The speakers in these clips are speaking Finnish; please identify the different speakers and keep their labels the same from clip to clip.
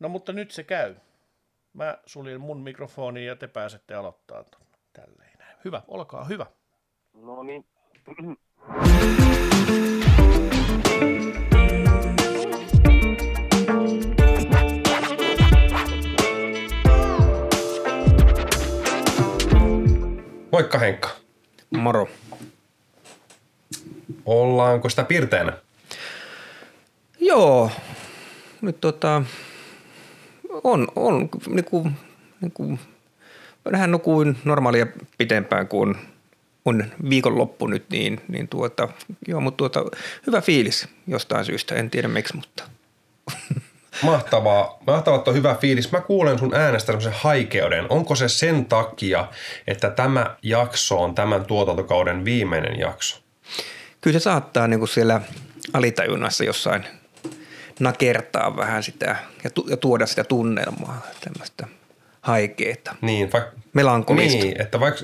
Speaker 1: No mutta nyt se käy. Mä suljin mun mikrofoniin ja te pääsette aloittaa tälleen. Hyvä, olkaa hyvä.
Speaker 2: No niin.
Speaker 3: Moikka Henkka.
Speaker 4: Moro.
Speaker 3: Ollaanko sitä pirteänä?
Speaker 4: Joo, nyt tota, on, on niinku, niinku, vähän nukuin normaalia pitempään kuin on viikonloppu nyt, niin, niin tuota, joo, mutta tuota, hyvä fiilis jostain syystä, en tiedä miksi, mutta.
Speaker 3: Mahtavaa, mahtavaa, että on hyvä fiilis. Mä kuulen sun äänestä semmoisen haikeuden. Onko se sen takia, että tämä jakso on tämän tuotantokauden viimeinen jakso?
Speaker 4: Kyllä se saattaa niin kuin siellä alitajunnassa jossain nakertaa vähän sitä ja, tu- ja tuoda sitä tunnelmaa, tämmöistä haikeeta,
Speaker 3: Niin, vaikka,
Speaker 4: melankolista.
Speaker 3: niin, että vaikka,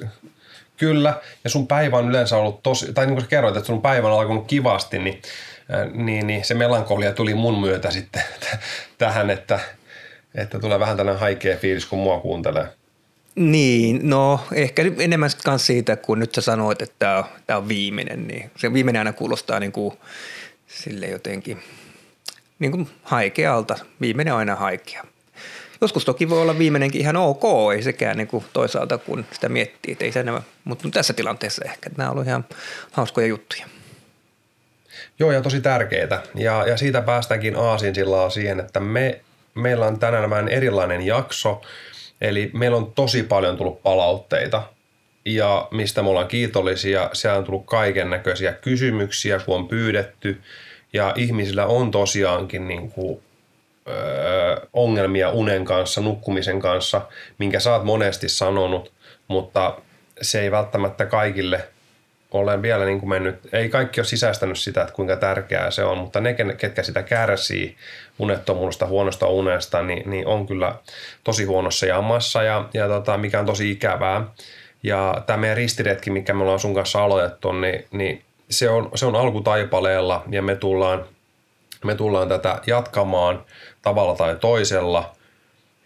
Speaker 3: kyllä, ja sun päivä on yleensä ollut tosi, tai niin kuin sä kerroit, että sun päivä on alkanut kivasti, niin, äh, niin, niin se melankolia tuli mun myötä sitten tähän, että, että tulee vähän tällainen haikea fiilis, kun mua kuuntelee.
Speaker 4: Niin, no ehkä enemmän sitten kans siitä, kun nyt sä sanoit, että tämä on, tää on viimeinen, niin se viimeinen aina kuulostaa niin kuin sille jotenkin niin kuin haikealta. Viimeinen on aina haikea. Joskus toki voi olla viimeinenkin ihan ok, ei sekään niin kuin toisaalta kun sitä miettii, että ei se enemmän, mutta tässä tilanteessa ehkä, että nämä on ollut ihan hauskoja juttuja.
Speaker 3: Joo, ja tosi tärkeää. Ja, ja siitä päästäänkin aasin sillä siihen, että me, meillä on tänään vähän erilainen jakso. Eli meillä on tosi paljon tullut palautteita, ja mistä me ollaan kiitollisia. Siellä on tullut kaiken näköisiä kysymyksiä, kun on pyydetty. Ja ihmisillä on tosiaankin niin kuin, öö, ongelmia unen kanssa, nukkumisen kanssa, minkä sä oot monesti sanonut, mutta se ei välttämättä kaikille olen vielä niin kuin mennyt, ei kaikki ole sisäistänyt sitä, että kuinka tärkeää se on, mutta ne, ketkä sitä kärsii unettomuudesta, huonosta unesta, niin, niin on kyllä tosi huonossa jamassa ja, ja tota, mikä on tosi ikävää. Ja tämä meidän ristiretki, mikä me ollaan sun kanssa aloitettu, niin, niin se, on, se on alkutaipaleella ja me tullaan, me tullaan tätä jatkamaan tavalla tai toisella –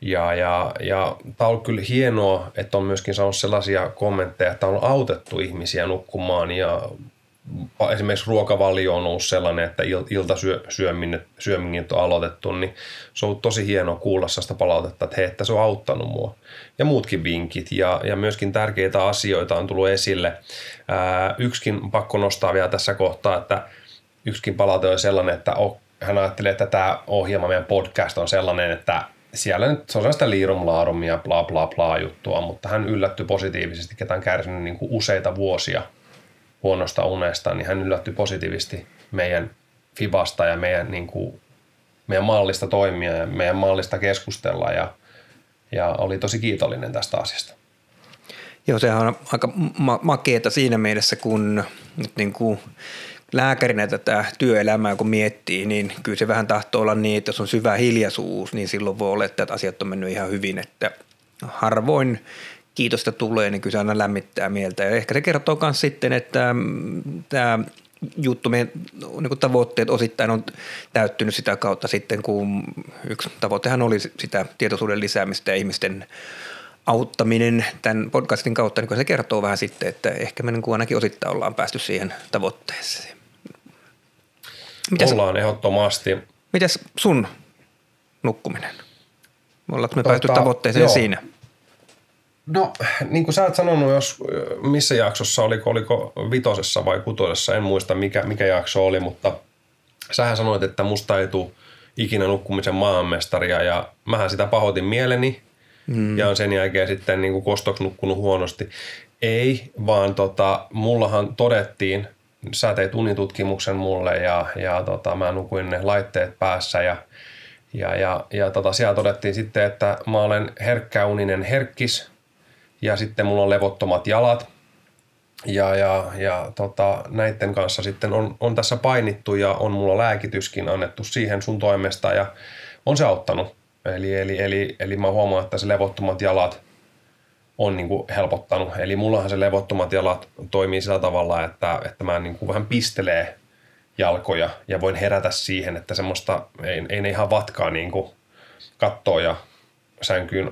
Speaker 3: ja, ja, ja tämä on kyllä hienoa, että on myöskin saanut sellaisia kommentteja, että on autettu ihmisiä nukkumaan ja esimerkiksi ruokavalio on ollut sellainen, että iltasyöminen syöminen on aloitettu, niin se on ollut tosi hienoa kuulla sellaista palautetta, että hei, että se on auttanut mua. Ja muutkin vinkit ja, ja myöskin tärkeitä asioita on tullut esille. Ää, yksikin pakko nostaa vielä tässä kohtaa, että yksikin palaute on sellainen, että hän ajattelee, että tämä ohjelma, meidän podcast on sellainen, että siellä nyt se on sellaista liirumlaarum ja bla bla bla juttua, mutta hän yllättyi positiivisesti, ketä on kärsinyt niin kuin useita vuosia huonosta unesta, niin hän yllättyi positiivisesti meidän Fibasta ja meidän, niin kuin, meidän mallista toimia ja meidän mallista keskustella ja, ja oli tosi kiitollinen tästä asiasta.
Speaker 4: Joo, sehän on aika ma- makeeta siinä mielessä, kun nyt niin kuin lääkärinä tätä työelämää kun miettii, niin kyllä se vähän tahtoo olla niin, että jos on syvä hiljaisuus, niin silloin voi olla, että asiat on mennyt ihan hyvin, että harvoin kiitosta tulee, niin kyllä se aina lämmittää mieltä. Ja ehkä se kertoo myös sitten, että mm, tämä juttu, meidän niin tavoitteet osittain on täyttynyt sitä kautta sitten, kun yksi tavoitehan oli sitä tietoisuuden lisäämistä ja ihmisten auttaminen tämän podcastin kautta, niin se kertoo vähän sitten, että ehkä me niin kuin ainakin osittain ollaan päästy siihen tavoitteeseen.
Speaker 3: Mitäs, Ollaan ehdottomasti.
Speaker 4: Mitäs sun nukkuminen? Ollaanko me tota, päästy tavoitteeseen joo. siinä?
Speaker 3: No, niin kuin sä oot sanonut, jos missä jaksossa oliko, oliko vitosessa vai kutosessa, en muista mikä, mikä jakso oli, mutta sähän sanoit, että musta ei tule ikinä nukkumisen maanmestaria ja mähän sitä pahoitin mieleni mm. ja on sen jälkeen sitten niin kuin kostoksi nukkunut huonosti. Ei, vaan tota, mullahan todettiin – sä teit unitutkimuksen mulle ja, ja tota, mä nukuin ne laitteet päässä ja, ja, ja, ja tota, siellä todettiin sitten, että mä olen herkkäuninen herkkis ja sitten mulla on levottomat jalat ja, ja, ja tota, näiden kanssa sitten on, on tässä painittu ja on mulla lääkityskin annettu siihen sun toimesta ja on se auttanut. Eli, eli, eli, eli mä huomaan, että se levottomat jalat – on niin kuin helpottanut. Eli mullahan se levottomat jalat toimii sillä tavalla, että, että mä niin kuin vähän pistelee jalkoja ja voin herätä siihen, että semmoista, ei, ei ne ihan vatkaa niin kuin kattoon ja sänkyyn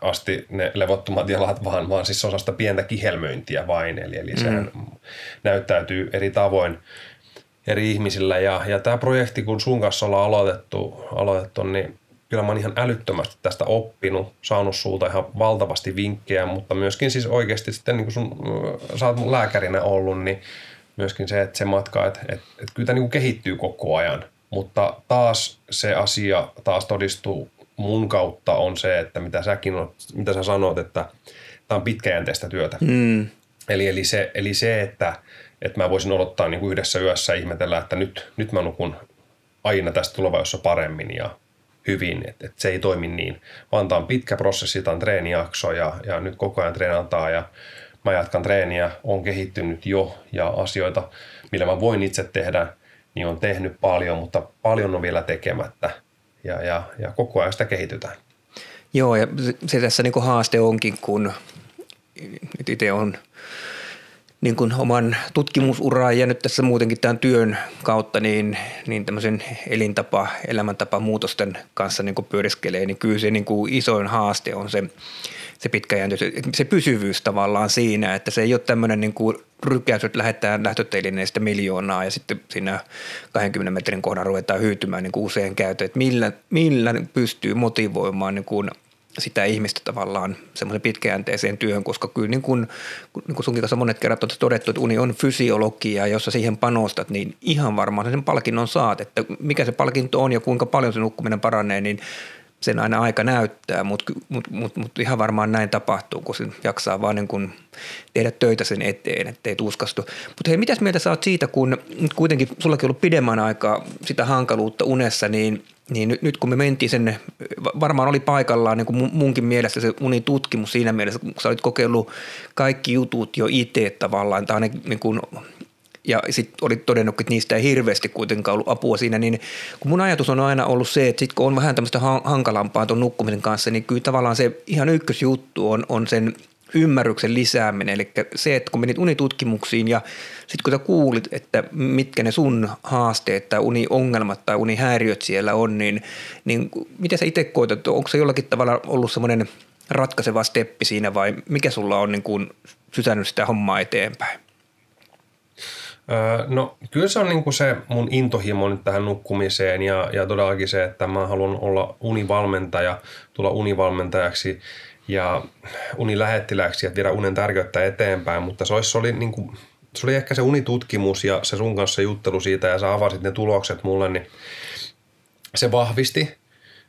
Speaker 3: asti ne levottomat jalat, vaan, vaan siis on sellaista pientä kihelmöintiä vain. Eli, eli sehän mm. näyttäytyy eri tavoin eri ihmisillä. Ja, ja tämä projekti, kun sun kanssa ollaan aloitettu, aloitettu niin kyllä mä oon ihan älyttömästi tästä oppinut, saanut sulta ihan valtavasti vinkkejä, mutta myöskin siis oikeasti sitten niin kun sun, sä oot mun lääkärinä ollut, niin myöskin se, että se matka, että, että, että kyllä tämä niin kehittyy koko ajan. Mutta taas se asia taas todistuu mun kautta on se, että mitä säkin on, mitä sä sanot, että tämä on pitkäjänteistä työtä. Mm. Eli, eli, se, eli se, että, että mä voisin odottaa niin kuin yhdessä yössä ihmetellä, että nyt, nyt mä nukun aina tästä tulevaisuudessa paremmin ja hyvin, että, että se ei toimi niin, vaan tämä on pitkä prosessi, tämä on treenijakso ja, ja nyt koko ajan treenataan ja mä jatkan treeniä, on kehittynyt jo ja asioita, millä mä voin itse tehdä, niin on tehnyt paljon, mutta paljon on vielä tekemättä ja, ja, ja koko ajan sitä kehitytään.
Speaker 4: Joo, ja se tässä niin haaste onkin, kun itse on niin kuin oman tutkimusuraan ja nyt tässä muutenkin tämän työn kautta niin, niin tämmöisen elintapa, elämäntapa muutosten kanssa niin kuin pyöriskelee, niin kyllä se niin kuin isoin haaste on se, se pitkäjänteisyys, se pysyvyys tavallaan siinä, että se ei ole tämmöinen niin kuin rykäys, että lähdetään lähtötelineestä miljoonaa ja sitten siinä 20 metrin kohdan ruvetaan hyytymään niin kuin usein käytö, että millä, millä pystyy motivoimaan niin kuin sitä ihmistä tavallaan semmoisen pitkäjänteiseen työhön, koska kyllä niin kuin, niin kuin sunkin kanssa monet kerrat on todettu, että uni on fysiologia, jossa siihen panostat, niin ihan varmaan sen palkinnon saat, että mikä se palkinto on ja kuinka paljon se nukkuminen paranee, niin sen aina aika näyttää, mutta mut, mut, mut ihan varmaan näin tapahtuu, kun se jaksaa vaan niin kun tehdä töitä sen eteen, ettei tuskastu. Mutta hei, mitäs mieltä sä oot siitä, kun nyt kuitenkin sullakin on ollut pidemmän aikaa sitä hankaluutta unessa, niin, niin nyt, nyt kun me mentiin sen, varmaan oli paikallaan niin kuin munkin mielestä se unitutkimus siinä mielessä, kun sä olit kokeillut kaikki jutut jo itse tavallaan, tai niin kuin ja sitten oli todennut, että niistä ei hirveästi kuitenkaan ollut apua siinä, niin kun mun ajatus on aina ollut se, että sitten kun on vähän tämmöistä hankalampaa tuon nukkumisen kanssa, niin kyllä tavallaan se ihan ykkösjuttu on, on sen ymmärryksen lisääminen, eli se, että kun menit unitutkimuksiin ja sitten kun sä kuulit, että mitkä ne sun haasteet tai uniongelmat tai unihäiriöt siellä on, niin, niin miten sä itse koetat, onko se jollakin tavalla ollut semmoinen ratkaiseva steppi siinä vai mikä sulla on niin kuin sysännyt sitä hommaa eteenpäin?
Speaker 3: No kyllä se on niin kuin se mun intohimo nyt tähän nukkumiseen ja, ja todellakin se, että mä haluan olla univalmentaja, tulla univalmentajaksi ja unilähettiläksi ja viedä unen tärkeyttä eteenpäin, mutta se, olisi, se, oli niin kuin, se oli ehkä se unitutkimus ja se sun kanssa juttelu siitä ja sä avasit ne tulokset mulle, niin se vahvisti,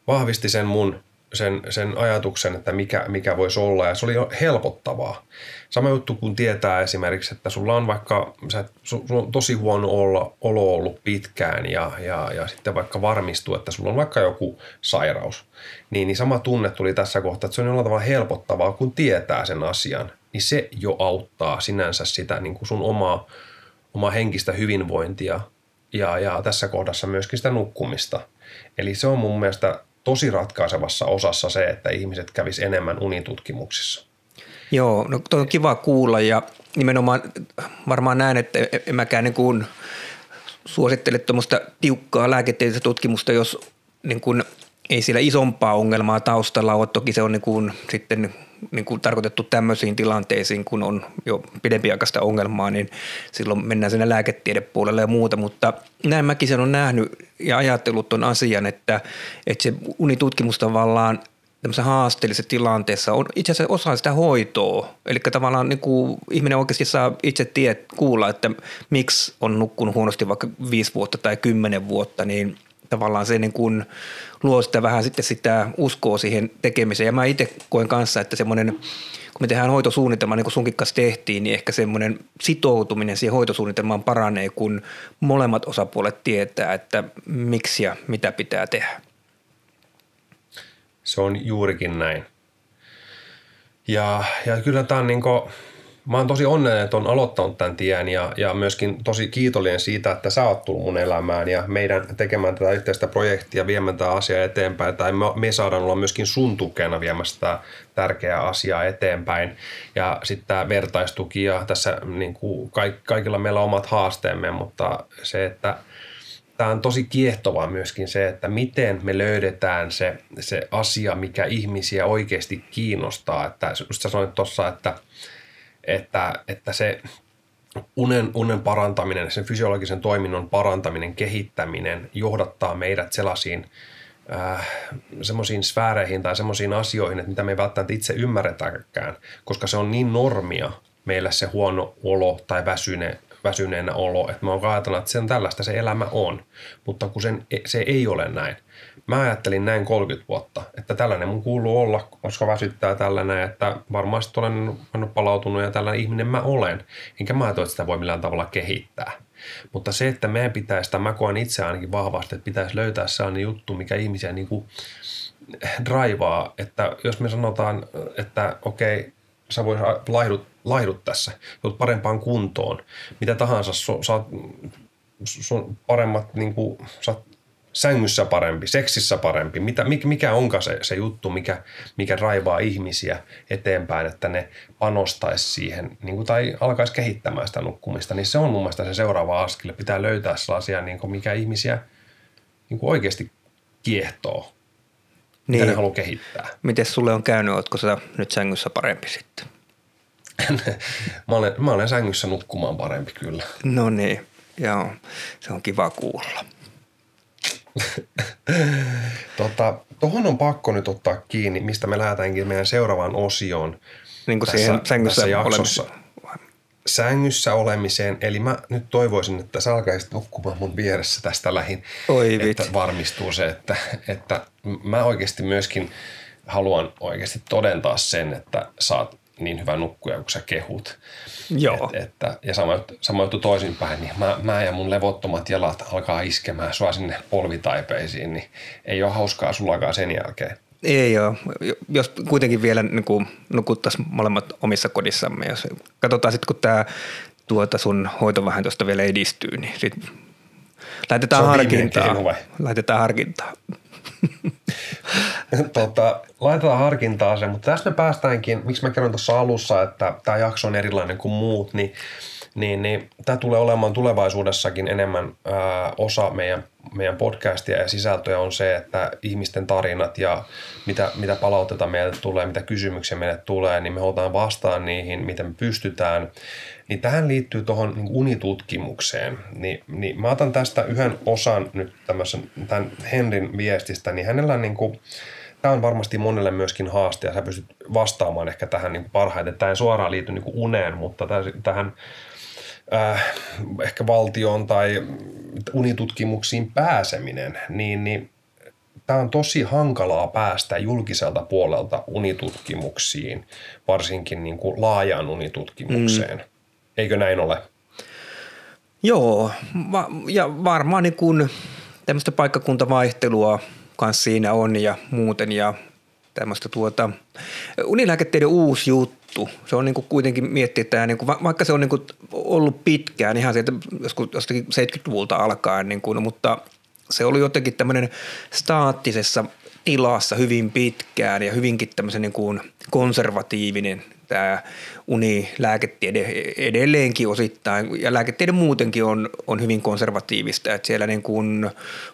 Speaker 3: vahvisti sen mun sen, sen ajatuksen, että mikä, mikä voisi olla ja se oli helpottavaa. Sama juttu kun tietää esimerkiksi, että sulla on vaikka, sä, sulla on tosi huono olla, olo ollut pitkään ja, ja, ja sitten vaikka varmistuu, että sulla on vaikka joku sairaus, niin, niin sama tunne tuli tässä kohtaa, että se on jollain tavalla helpottavaa, kun tietää sen asian, niin se jo auttaa sinänsä sitä niin kuin sun omaa, omaa henkistä hyvinvointia ja, ja tässä kohdassa myöskin sitä nukkumista. Eli se on mun mielestä tosi ratkaisevassa osassa se, että ihmiset kävis enemmän unitutkimuksissa.
Speaker 4: Joo, no toi on kiva kuulla ja nimenomaan varmaan näen, että en mäkään niin kuin suosittele tuommoista tiukkaa lääketieteellistä tutkimusta, jos niin kuin ei siellä isompaa ongelmaa taustalla ole. Toki se on niin kuin sitten niin kuin tarkoitettu tämmöisiin tilanteisiin, kun on jo pidempiaikaista ongelmaa, niin silloin mennään sinne lääketiedepuolelle ja muuta, mutta näin mäkin sen on nähnyt ja ajatellut ton asian, että, että se unitutkimus tavallaan tämmöisessä haasteellisessa tilanteessa on itse asiassa osa sitä hoitoa. Eli tavallaan niin kuin ihminen oikeasti saa itse tiet, kuulla, että miksi on nukkunut huonosti vaikka viisi vuotta tai kymmenen vuotta, niin tavallaan se niin kuin luo sitä vähän sitten sitä uskoa siihen tekemiseen. Ja mä itse koen kanssa, että semmoinen, kun me tehdään hoitosuunnitelma, niin kuin sunkin kanssa tehtiin, niin ehkä semmoinen sitoutuminen siihen hoitosuunnitelmaan paranee, kun molemmat osapuolet tietää, että miksi ja mitä pitää tehdä.
Speaker 3: Se on juurikin näin. Ja, ja kyllä tämä on niin kuin, mä oon tosi onnellinen, että on aloittanut tämän tien ja, ja myöskin tosi kiitollinen siitä, että sä oot tullut mun elämään ja meidän tekemään tätä yhteistä projektia, viemään tätä asiaa eteenpäin tai me, me saadaan olla myöskin sun tukena viemässä tätä tärkeää asiaa eteenpäin. Ja sitten tämä vertaistuki ja tässä niin kuin kaikilla meillä on omat haasteemme, mutta se, että tämä on tosi kiehtovaa myöskin se, että miten me löydetään se, se asia, mikä ihmisiä oikeasti kiinnostaa. Että just sä sanoit tuossa, että, että, että se unen, unen parantaminen, sen fysiologisen toiminnon parantaminen, kehittäminen johdattaa meidät sellaisiin äh, semmoisiin sfääreihin tai semmoisiin asioihin, että mitä me ei välttämättä itse ymmärretäänkään, koska se on niin normia meillä se huono olo tai väsyne, väsyneenä olo, että me on ajatella, että se on tällaista se elämä on, mutta kun sen, se ei ole näin. Mä ajattelin näin 30 vuotta, että tällainen mun kuuluu olla, koska väsyttää tällainen, että varmasti olen, palautunut ja tällainen ihminen mä olen. Enkä mä ajattele, että sitä voi millään tavalla kehittää. Mutta se, että meidän pitäisi, sitä mä koen itse ainakin vahvasti, että pitäisi löytää sellainen juttu, mikä ihmisiä niin kuin draivaa, että jos me sanotaan, että okei, sä laihdut, laihdut tässä, joudut parempaan kuntoon, mitä tahansa, saat sun paremmat, niin kuin, saat sängyssä parempi, seksissä parempi, mitä, mikä onkaan se, se juttu, mikä, mikä raivaa ihmisiä eteenpäin, että ne panostaisi siihen niin kuin, tai alkaisi kehittämään sitä nukkumista, niin se on mun mielestä se seuraava askel. Pitää löytää sellaisia, niin kuin, mikä ihmisiä niin kuin oikeasti kiehtoo, niin. mitä ne haluaa kehittää.
Speaker 4: Miten sulle on käynyt, ootko sä nyt sängyssä parempi sitten?
Speaker 3: Mä, olen, mä olen sängyssä nukkumaan parempi kyllä.
Speaker 4: No niin, joo, se on kiva kuulla.
Speaker 3: tota, tuohon on pakko nyt ottaa kiinni, mistä me lähdetäänkin meidän seuraavaan osioon.
Speaker 4: Niin kuin tässä, siihen sängyssä tässä jaksossa.
Speaker 3: Sängyssä olemiseen, eli mä nyt toivoisin, että sä alkaisit nukkumaan mun vieressä tästä lähin,
Speaker 4: Oi,
Speaker 3: että varmistuu se, että, että mä oikeasti myöskin haluan oikeasti todentaa sen, että saat niin hyvä nukkuja kuin sä kehut.
Speaker 4: Joo.
Speaker 3: Et, että, ja sama, sama juttu toisinpäin, niin mä, mä ja mun levottomat jalat alkaa iskemään sua sinne polvitaipeisiin, niin ei ole hauskaa sullakaan sen jälkeen.
Speaker 4: Ei ole. Jos kuitenkin vielä niin nukuttaisiin molemmat omissa kodissamme, jos katsotaan sitten, kun tämä tuota sun hoito vähän tuosta vielä edistyy, niin sit laitetaan harkintaa. Laitetaan harkintaa.
Speaker 3: tota, laitetaan harkintaa se, mutta tästä me päästäänkin, miksi mä kerron tuossa alussa, että tämä jakso on erilainen kuin muut, niin, niin, niin tämä tulee olemaan tulevaisuudessakin enemmän ää, osa meidän, meidän podcastia ja sisältöjä on se, että ihmisten tarinat ja mitä, mitä palautetta meille tulee, mitä kysymyksiä meille tulee, niin me otetaan vastaan niihin, miten me pystytään. Niin tähän liittyy tuohon niin unitutkimukseen. Niin, niin mä otan tästä yhden osan nyt tämän Henrin viestistä, niin hänellä on niin kuin, tämä on varmasti monelle myöskin haaste ja sä pystyt vastaamaan ehkä tähän niin parhaiten. Tämä ei suoraan liity niin uneen, mutta tähän äh, ehkä valtioon tai unitutkimuksiin pääseminen, niin, niin tämä on tosi hankalaa päästä julkiselta puolelta unitutkimuksiin, varsinkin niin kuin laajaan unitutkimukseen. Mm. Eikö näin ole?
Speaker 4: Joo, va- ja varmaan niin kuin tämmöistä paikkakuntavaihtelua kanssa siinä on ja muuten ja tämmöistä tuota, unilääketteiden uusi juttu. Se on niin kuin kuitenkin miettiä, että niin kuin, vaikka se on niin kuin ollut pitkään ihan sieltä joskus jostakin 70-luvulta alkaen, niin kuin, mutta se oli jotenkin tämmöinen staattisessa tilassa hyvin pitkään ja hyvinkin tämmöisen niin kuin konservatiivinen tämä unilääketiede edelleenkin osittain, ja lääketiede muutenkin on, on hyvin konservatiivista, että siellä niin kuin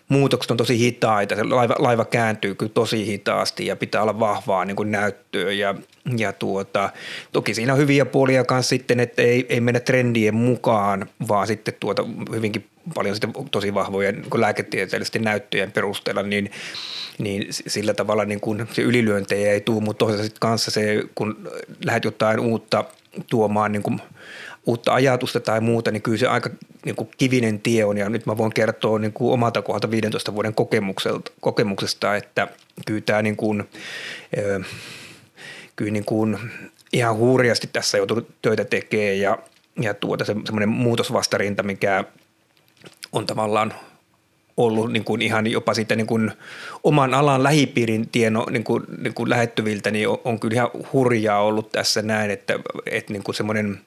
Speaker 4: muutokset on tosi hitaita, se laiva, laiva kääntyy kyllä tosi hitaasti ja pitää olla vahvaa niin kuin näyttöä ja, ja tuota, toki siinä on hyviä puolia kanssa sitten, että ei, ei mennä trendien mukaan, vaan sitten tuota hyvinkin paljon sitten tosi vahvoja niin lääketieteellisten näyttöjen perusteella, niin, niin sillä tavalla niin kun se ylilyöntejä ei tule, mutta toisaalta sitten kanssa se, kun lähdet jotain uutta tuomaan niin kuin uutta ajatusta tai muuta, niin kyllä se aika niin kuin kivinen tie on. Ja nyt mä voin kertoa niin kuin omalta kohdalta 15 vuoden kokemuksesta, että kyllä tämä niin kuin, kyllä niin kuin ihan hurjasti tässä joutunut töitä tekemään ja, ja tuota se, semmoinen muutosvastarinta, mikä on tavallaan ollut niin kuin ihan jopa siitä niin kuin oman alan lähipiirin tieno niin kuin, niin kuin lähettyviltä, niin on, on kyllä ihan hurjaa ollut tässä näin, että, että niin kuin semmoinen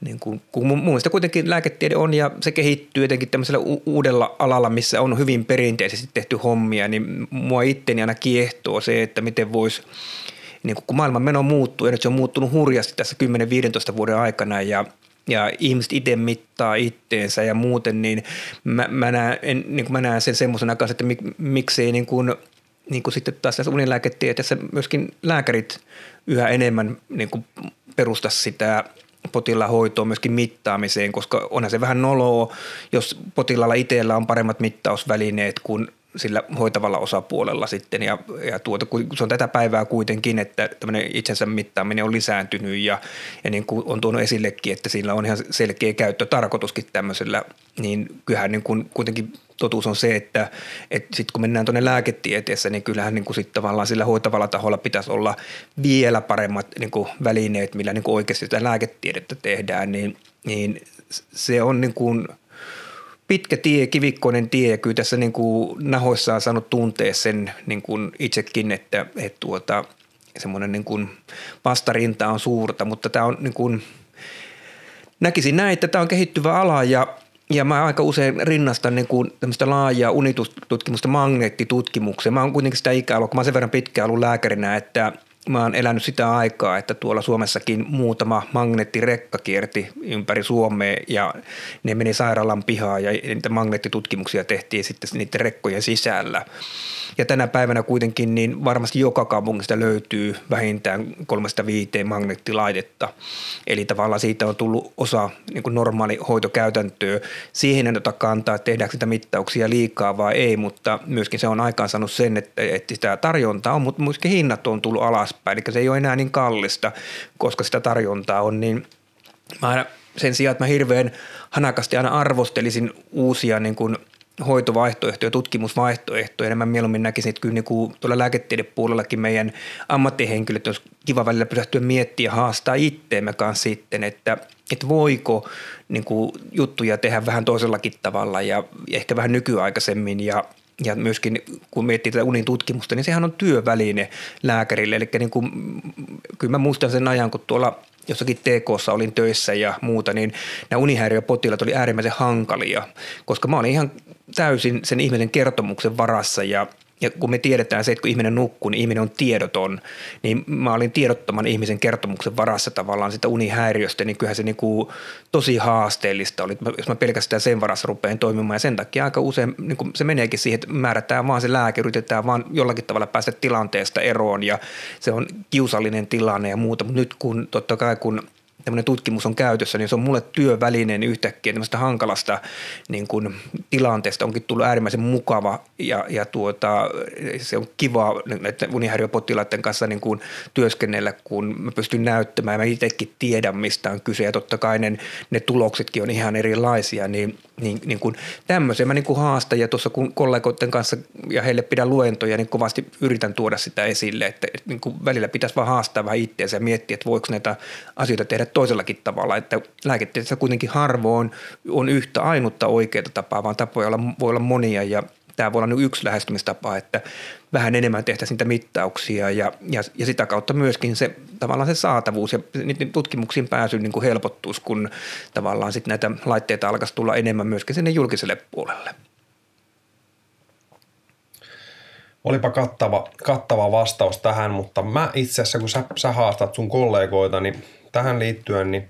Speaker 4: niin kuin, kun mun mielestä kuitenkin lääketiede on ja se kehittyy jotenkin tämmöisellä u- uudella alalla, missä on hyvin perinteisesti tehty hommia, niin mua itteni aina kiehtoo se, että miten voisi, niin kun maailman meno muuttuu ja nyt se on muuttunut hurjasti tässä 10-15 vuoden aikana ja ja ihmiset itse mittaa itteensä ja muuten, niin mä, mä, näen, en, niin kuin mä näen sen semmoisena kanssa, että mik, miksei niin kuin, niin kuin sitten taas tässä unilääketieteessä myöskin lääkärit yhä enemmän niin kuin perusta sitä potilaan hoitoa myöskin mittaamiseen, koska onhan se vähän noloa, jos potilaalla itsellä on paremmat mittausvälineet kuin sillä hoitavalla osapuolella sitten. Ja, ja tuota, kun se on tätä päivää kuitenkin, että tämmöinen itsensä mittaaminen on lisääntynyt ja, ja niin kuin on tuonut esillekin, että sillä on ihan selkeä käyttötarkoituskin tämmöisellä, niin kyllähän niin kuin kuitenkin totuus on se, että, että sitten kun mennään tuonne lääketieteessä, niin kyllähän niin kuin sit tavallaan sillä hoitavalla taholla pitäisi olla vielä paremmat niin kuin välineet, millä niin kuin oikeasti sitä lääketiedettä tehdään, niin, niin se on niin kuin – pitkä tie, kivikkoinen tie ja kyllä tässä niin kuin nahoissaan saanut tuntea sen niin kuin itsekin, että, että tuota, semmoinen niin kuin vastarinta on suurta, mutta tämä on niin kuin, näkisin näin, että tämä on kehittyvä ala ja ja mä aika usein rinnastan niin kuin tämmöistä laajaa unitutkimusta magneettitutkimukseen. Mä oon kuitenkin sitä ikää ollut, kun mä oon sen verran pitkään ollut lääkärinä, että mä oon elänyt sitä aikaa, että tuolla Suomessakin muutama magneettirekka kierti ympäri Suomea ja ne meni sairaalan pihaan ja niitä magneettitutkimuksia tehtiin sitten niiden rekkojen sisällä. Ja tänä päivänä kuitenkin niin varmasti joka kaupungista löytyy vähintään kolmesta viiteen magneettilaitetta. Eli tavallaan siitä on tullut osa niin kuin normaali hoitokäytäntöä. Siihen en ota kantaa, että tehdäänkö sitä mittauksia liikaa vai ei, mutta myöskin se on aikaan saanut sen, että, että sitä tarjontaa on, mutta myöskin hinnat on tullut alaspäin. Eli se ei ole enää niin kallista, koska sitä tarjontaa on, niin mä sen sijaan, että mä hirveän hanakasti aina arvostelisin uusia niin kuin – hoitovaihtoehtoja, tutkimusvaihtoehtoja. Ja mä mieluummin näkisin, että kyllä niin kuin tuolla lääketiedepuolellakin meidän ammattihenkilöt olisi kiva välillä pysähtyä miettiä ja haastaa itteemme kanssa sitten, että, että voiko niin kuin juttuja tehdä vähän toisellakin tavalla ja ehkä vähän nykyaikaisemmin ja ja myöskin kun miettii tätä unin tutkimusta, niin sehän on työväline lääkärille. Eli niin kuin, kyllä mä muistan sen ajan, kun tuolla jossakin TKssa olin töissä ja muuta, niin nämä unihäiriöpotilaat oli äärimmäisen hankalia, koska mä olin ihan täysin sen ihmisen kertomuksen varassa ja ja kun me tiedetään se, että kun ihminen nukkuu, niin ihminen on tiedoton, niin mä olin tiedottoman ihmisen kertomuksen varassa tavallaan sitä unihäiriöstä, niin kyllähän se niin kuin tosi haasteellista oli, jos mä pelkästään sen varassa rupean toimimaan. Ja sen takia aika usein niin kuin se meneekin siihen, että määrätään vaan se lääke, yritetään vaan jollakin tavalla päästä tilanteesta eroon ja se on kiusallinen tilanne ja muuta. Mutta nyt kun totta kai kun tämmöinen tutkimus on käytössä, niin se on mulle työvälineen niin yhtäkkiä tämmöistä hankalasta niin kuin, tilanteesta onkin tullut äärimmäisen mukava ja, ja tuota, se on kiva näiden unihäiriöpotilaiden kanssa niin kuin, työskennellä, kun mä pystyn näyttämään. Mä itsekin tiedän, mistä on kyse ja totta kai ne, ne tuloksetkin on ihan erilaisia, niin, niin, niin kuin, tämmöisen mä niin kuin haastan ja tuossa kun kollegoiden kanssa ja heille pidän luentoja, niin kovasti yritän tuoda sitä esille, että, että niin kuin välillä pitäisi vaan haastaa vähän itseänsä ja miettiä, että voiko näitä asioita tehdä toisellakin tavalla, että lääketieteessä kuitenkin harvoin on yhtä ainutta oikeaa tapaa, vaan tapoja olla, voi olla monia ja tämä voi olla yksi lähestymistapa, että vähän enemmän tehtäisiin niitä mittauksia ja, ja, ja sitä kautta myöskin se tavallaan se saatavuus ja niiden tutkimuksiin pääsy niin kuin helpottuisi, kun tavallaan sitten näitä laitteita alkaisi tulla enemmän myöskin sinne julkiselle puolelle.
Speaker 3: Olipa kattava, kattava vastaus tähän, mutta mä itse asiassa, kun sä, sä haastat sun kollegoita, niin tähän liittyen, niin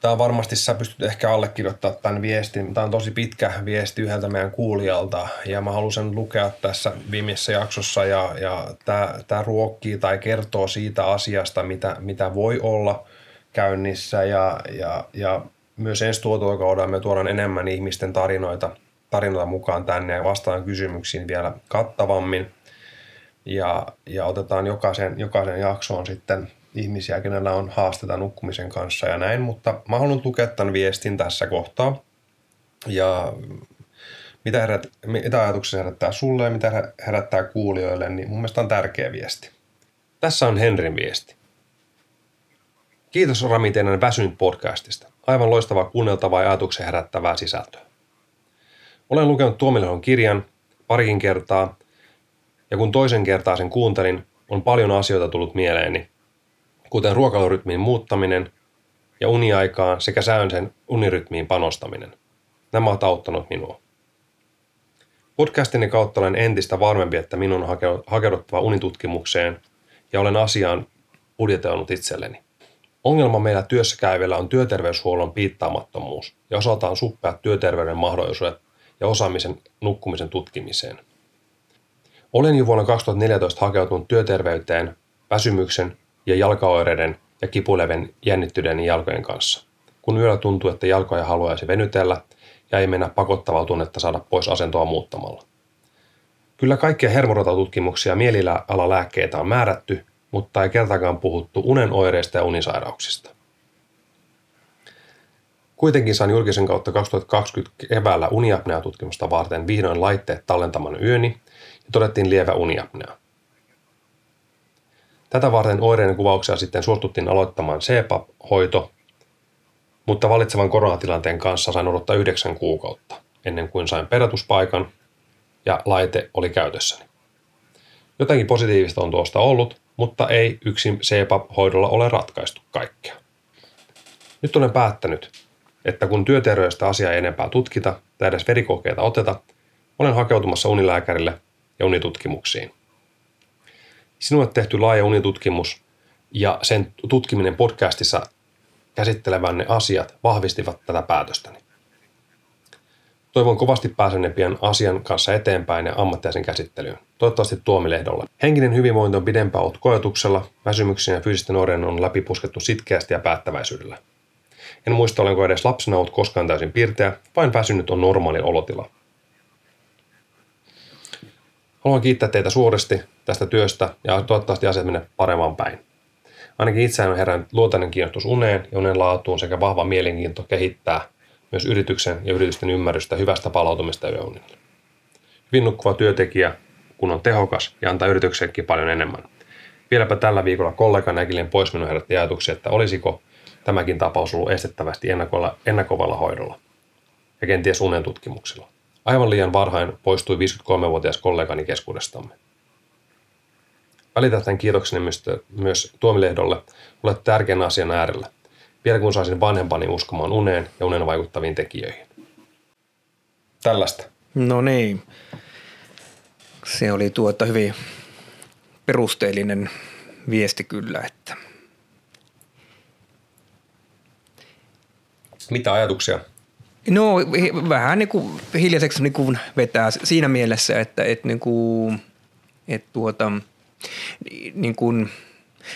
Speaker 3: tämä varmasti sä pystyt ehkä allekirjoittamaan tämän viestin. Tämä on tosi pitkä viesti yhdeltä meidän kuulijalta ja mä halusin lukea tässä viimeisessä jaksossa ja, ja tämä, tämä ruokkii tai kertoo siitä asiasta, mitä, mitä voi olla käynnissä ja, ja, ja myös ensi tuotokaudella me tuodaan enemmän ihmisten tarinoita, tarinoita mukaan tänne ja vastaan kysymyksiin vielä kattavammin ja, ja otetaan jokaisen, jokaisen jaksoon sitten ihmisiä, kenellä on haasteita nukkumisen kanssa ja näin, mutta mä haluan tukea tämän viestin tässä kohtaa. Ja mitä, herät, mitä ajatuksia herättää sulle ja mitä herättää kuulijoille, niin mun mielestä on tärkeä viesti. Tässä on Henrin viesti. Kiitos Rami teidän väsyn podcastista. Aivan loistavaa kuunneltavaa ja ajatuksen herättävää sisältöä. Olen lukenut Tuomilehon kirjan parikin kertaa, ja kun toisen kertaa sen kuuntelin, on paljon asioita tullut mieleeni, kuten ruokailurytmin muuttaminen ja uniaikaan sekä säynsen unirytmiin panostaminen. Nämä ovat auttanut minua. Podcastini kautta olen entistä varmempi, että minun on hakeuduttava unitutkimukseen ja olen asiaan budjetoinut itselleni. Ongelma meillä työssä käyvillä on työterveyshuollon piittaamattomuus ja osaltaan suppeat työterveyden mahdollisuudet ja osaamisen nukkumisen tutkimiseen. Olen jo vuonna 2014 hakeutunut työterveyteen väsymyksen ja jalkaoireiden ja kipuleven jännittyneiden jalkojen kanssa. Kun yöllä tuntuu, että jalkoja haluaisi venytellä ja ei mennä pakottavaa tunnetta saada pois asentoa muuttamalla. Kyllä kaikkia hermorotatutkimuksia ja lääkkeitä on määrätty, mutta ei kertaakaan puhuttu unen oireista ja unisairauksista. Kuitenkin sain julkisen kautta 2020 keväällä uniapnea-tutkimusta varten vihdoin laitteet tallentaman yöni ja todettiin lievä uniapnea. Tätä varten oireiden kuvauksia sitten suostuttiin aloittamaan CPAP-hoito, mutta valitsevan koronatilanteen kanssa sain odottaa yhdeksän kuukautta ennen kuin sain perätuspaikan ja laite oli käytössäni. Jotenkin positiivista on tuosta ollut, mutta ei yksin CPAP-hoidolla ole ratkaistu kaikkea. Nyt olen päättänyt, että kun työterveydestä asiaa ei enempää tutkita tai edes verikokeita oteta, olen hakeutumassa unilääkärille ja unitutkimuksiin. Sinulle tehty laaja unitutkimus ja sen tutkiminen podcastissa käsittelevänne asiat vahvistivat tätä päätöstäni. Toivon kovasti pääsenne pian asian kanssa eteenpäin ja ammattiaisen käsittelyyn. Toivottavasti Tuomilehdolla. Henkinen hyvinvointi on pidempään ollut koetuksella, väsymyksen ja fyysisten oireiden on läpipuskettu sitkeästi ja päättäväisyydellä. En muista, olenko edes lapsena ollut koskaan täysin pirteä, vain väsynyt on normaali olotila. Haluan kiittää teitä suuresti tästä työstä ja toivottavasti asiat menee paremman päin. Ainakin itseään on herännyt luotainen kiinnostus uneen ja unen laatuun sekä vahva mielenkiinto kehittää myös yrityksen ja yritysten ymmärrystä hyvästä palautumista yöunille. Hyvin nukkuva työntekijä, kun on tehokas ja antaa yrityksellekin paljon enemmän. Vieläpä tällä viikolla kollegan äkillinen poismeno herätti ajatuksia, että olisiko tämäkin tapaus ollut estettävästi ennakovalla hoidolla ja kenties unen tutkimuksella. Aivan liian varhain poistui 53-vuotias kollegani keskuudestamme. Välitän tämän kiitokseni myös, myös Tuomilehdolle. Olet tärkeän asian äärellä. Vielä kun saisin vanhempani uskomaan uneen ja unen vaikuttaviin tekijöihin. Tällaista.
Speaker 4: No niin. Se oli tuota hyvin perusteellinen viesti kyllä, että
Speaker 3: Mitä ajatuksia?
Speaker 4: No vähän niin kuin hiljaiseksi niin kuin vetää siinä mielessä, että, että, niin kuin, että tuota, niin kuin,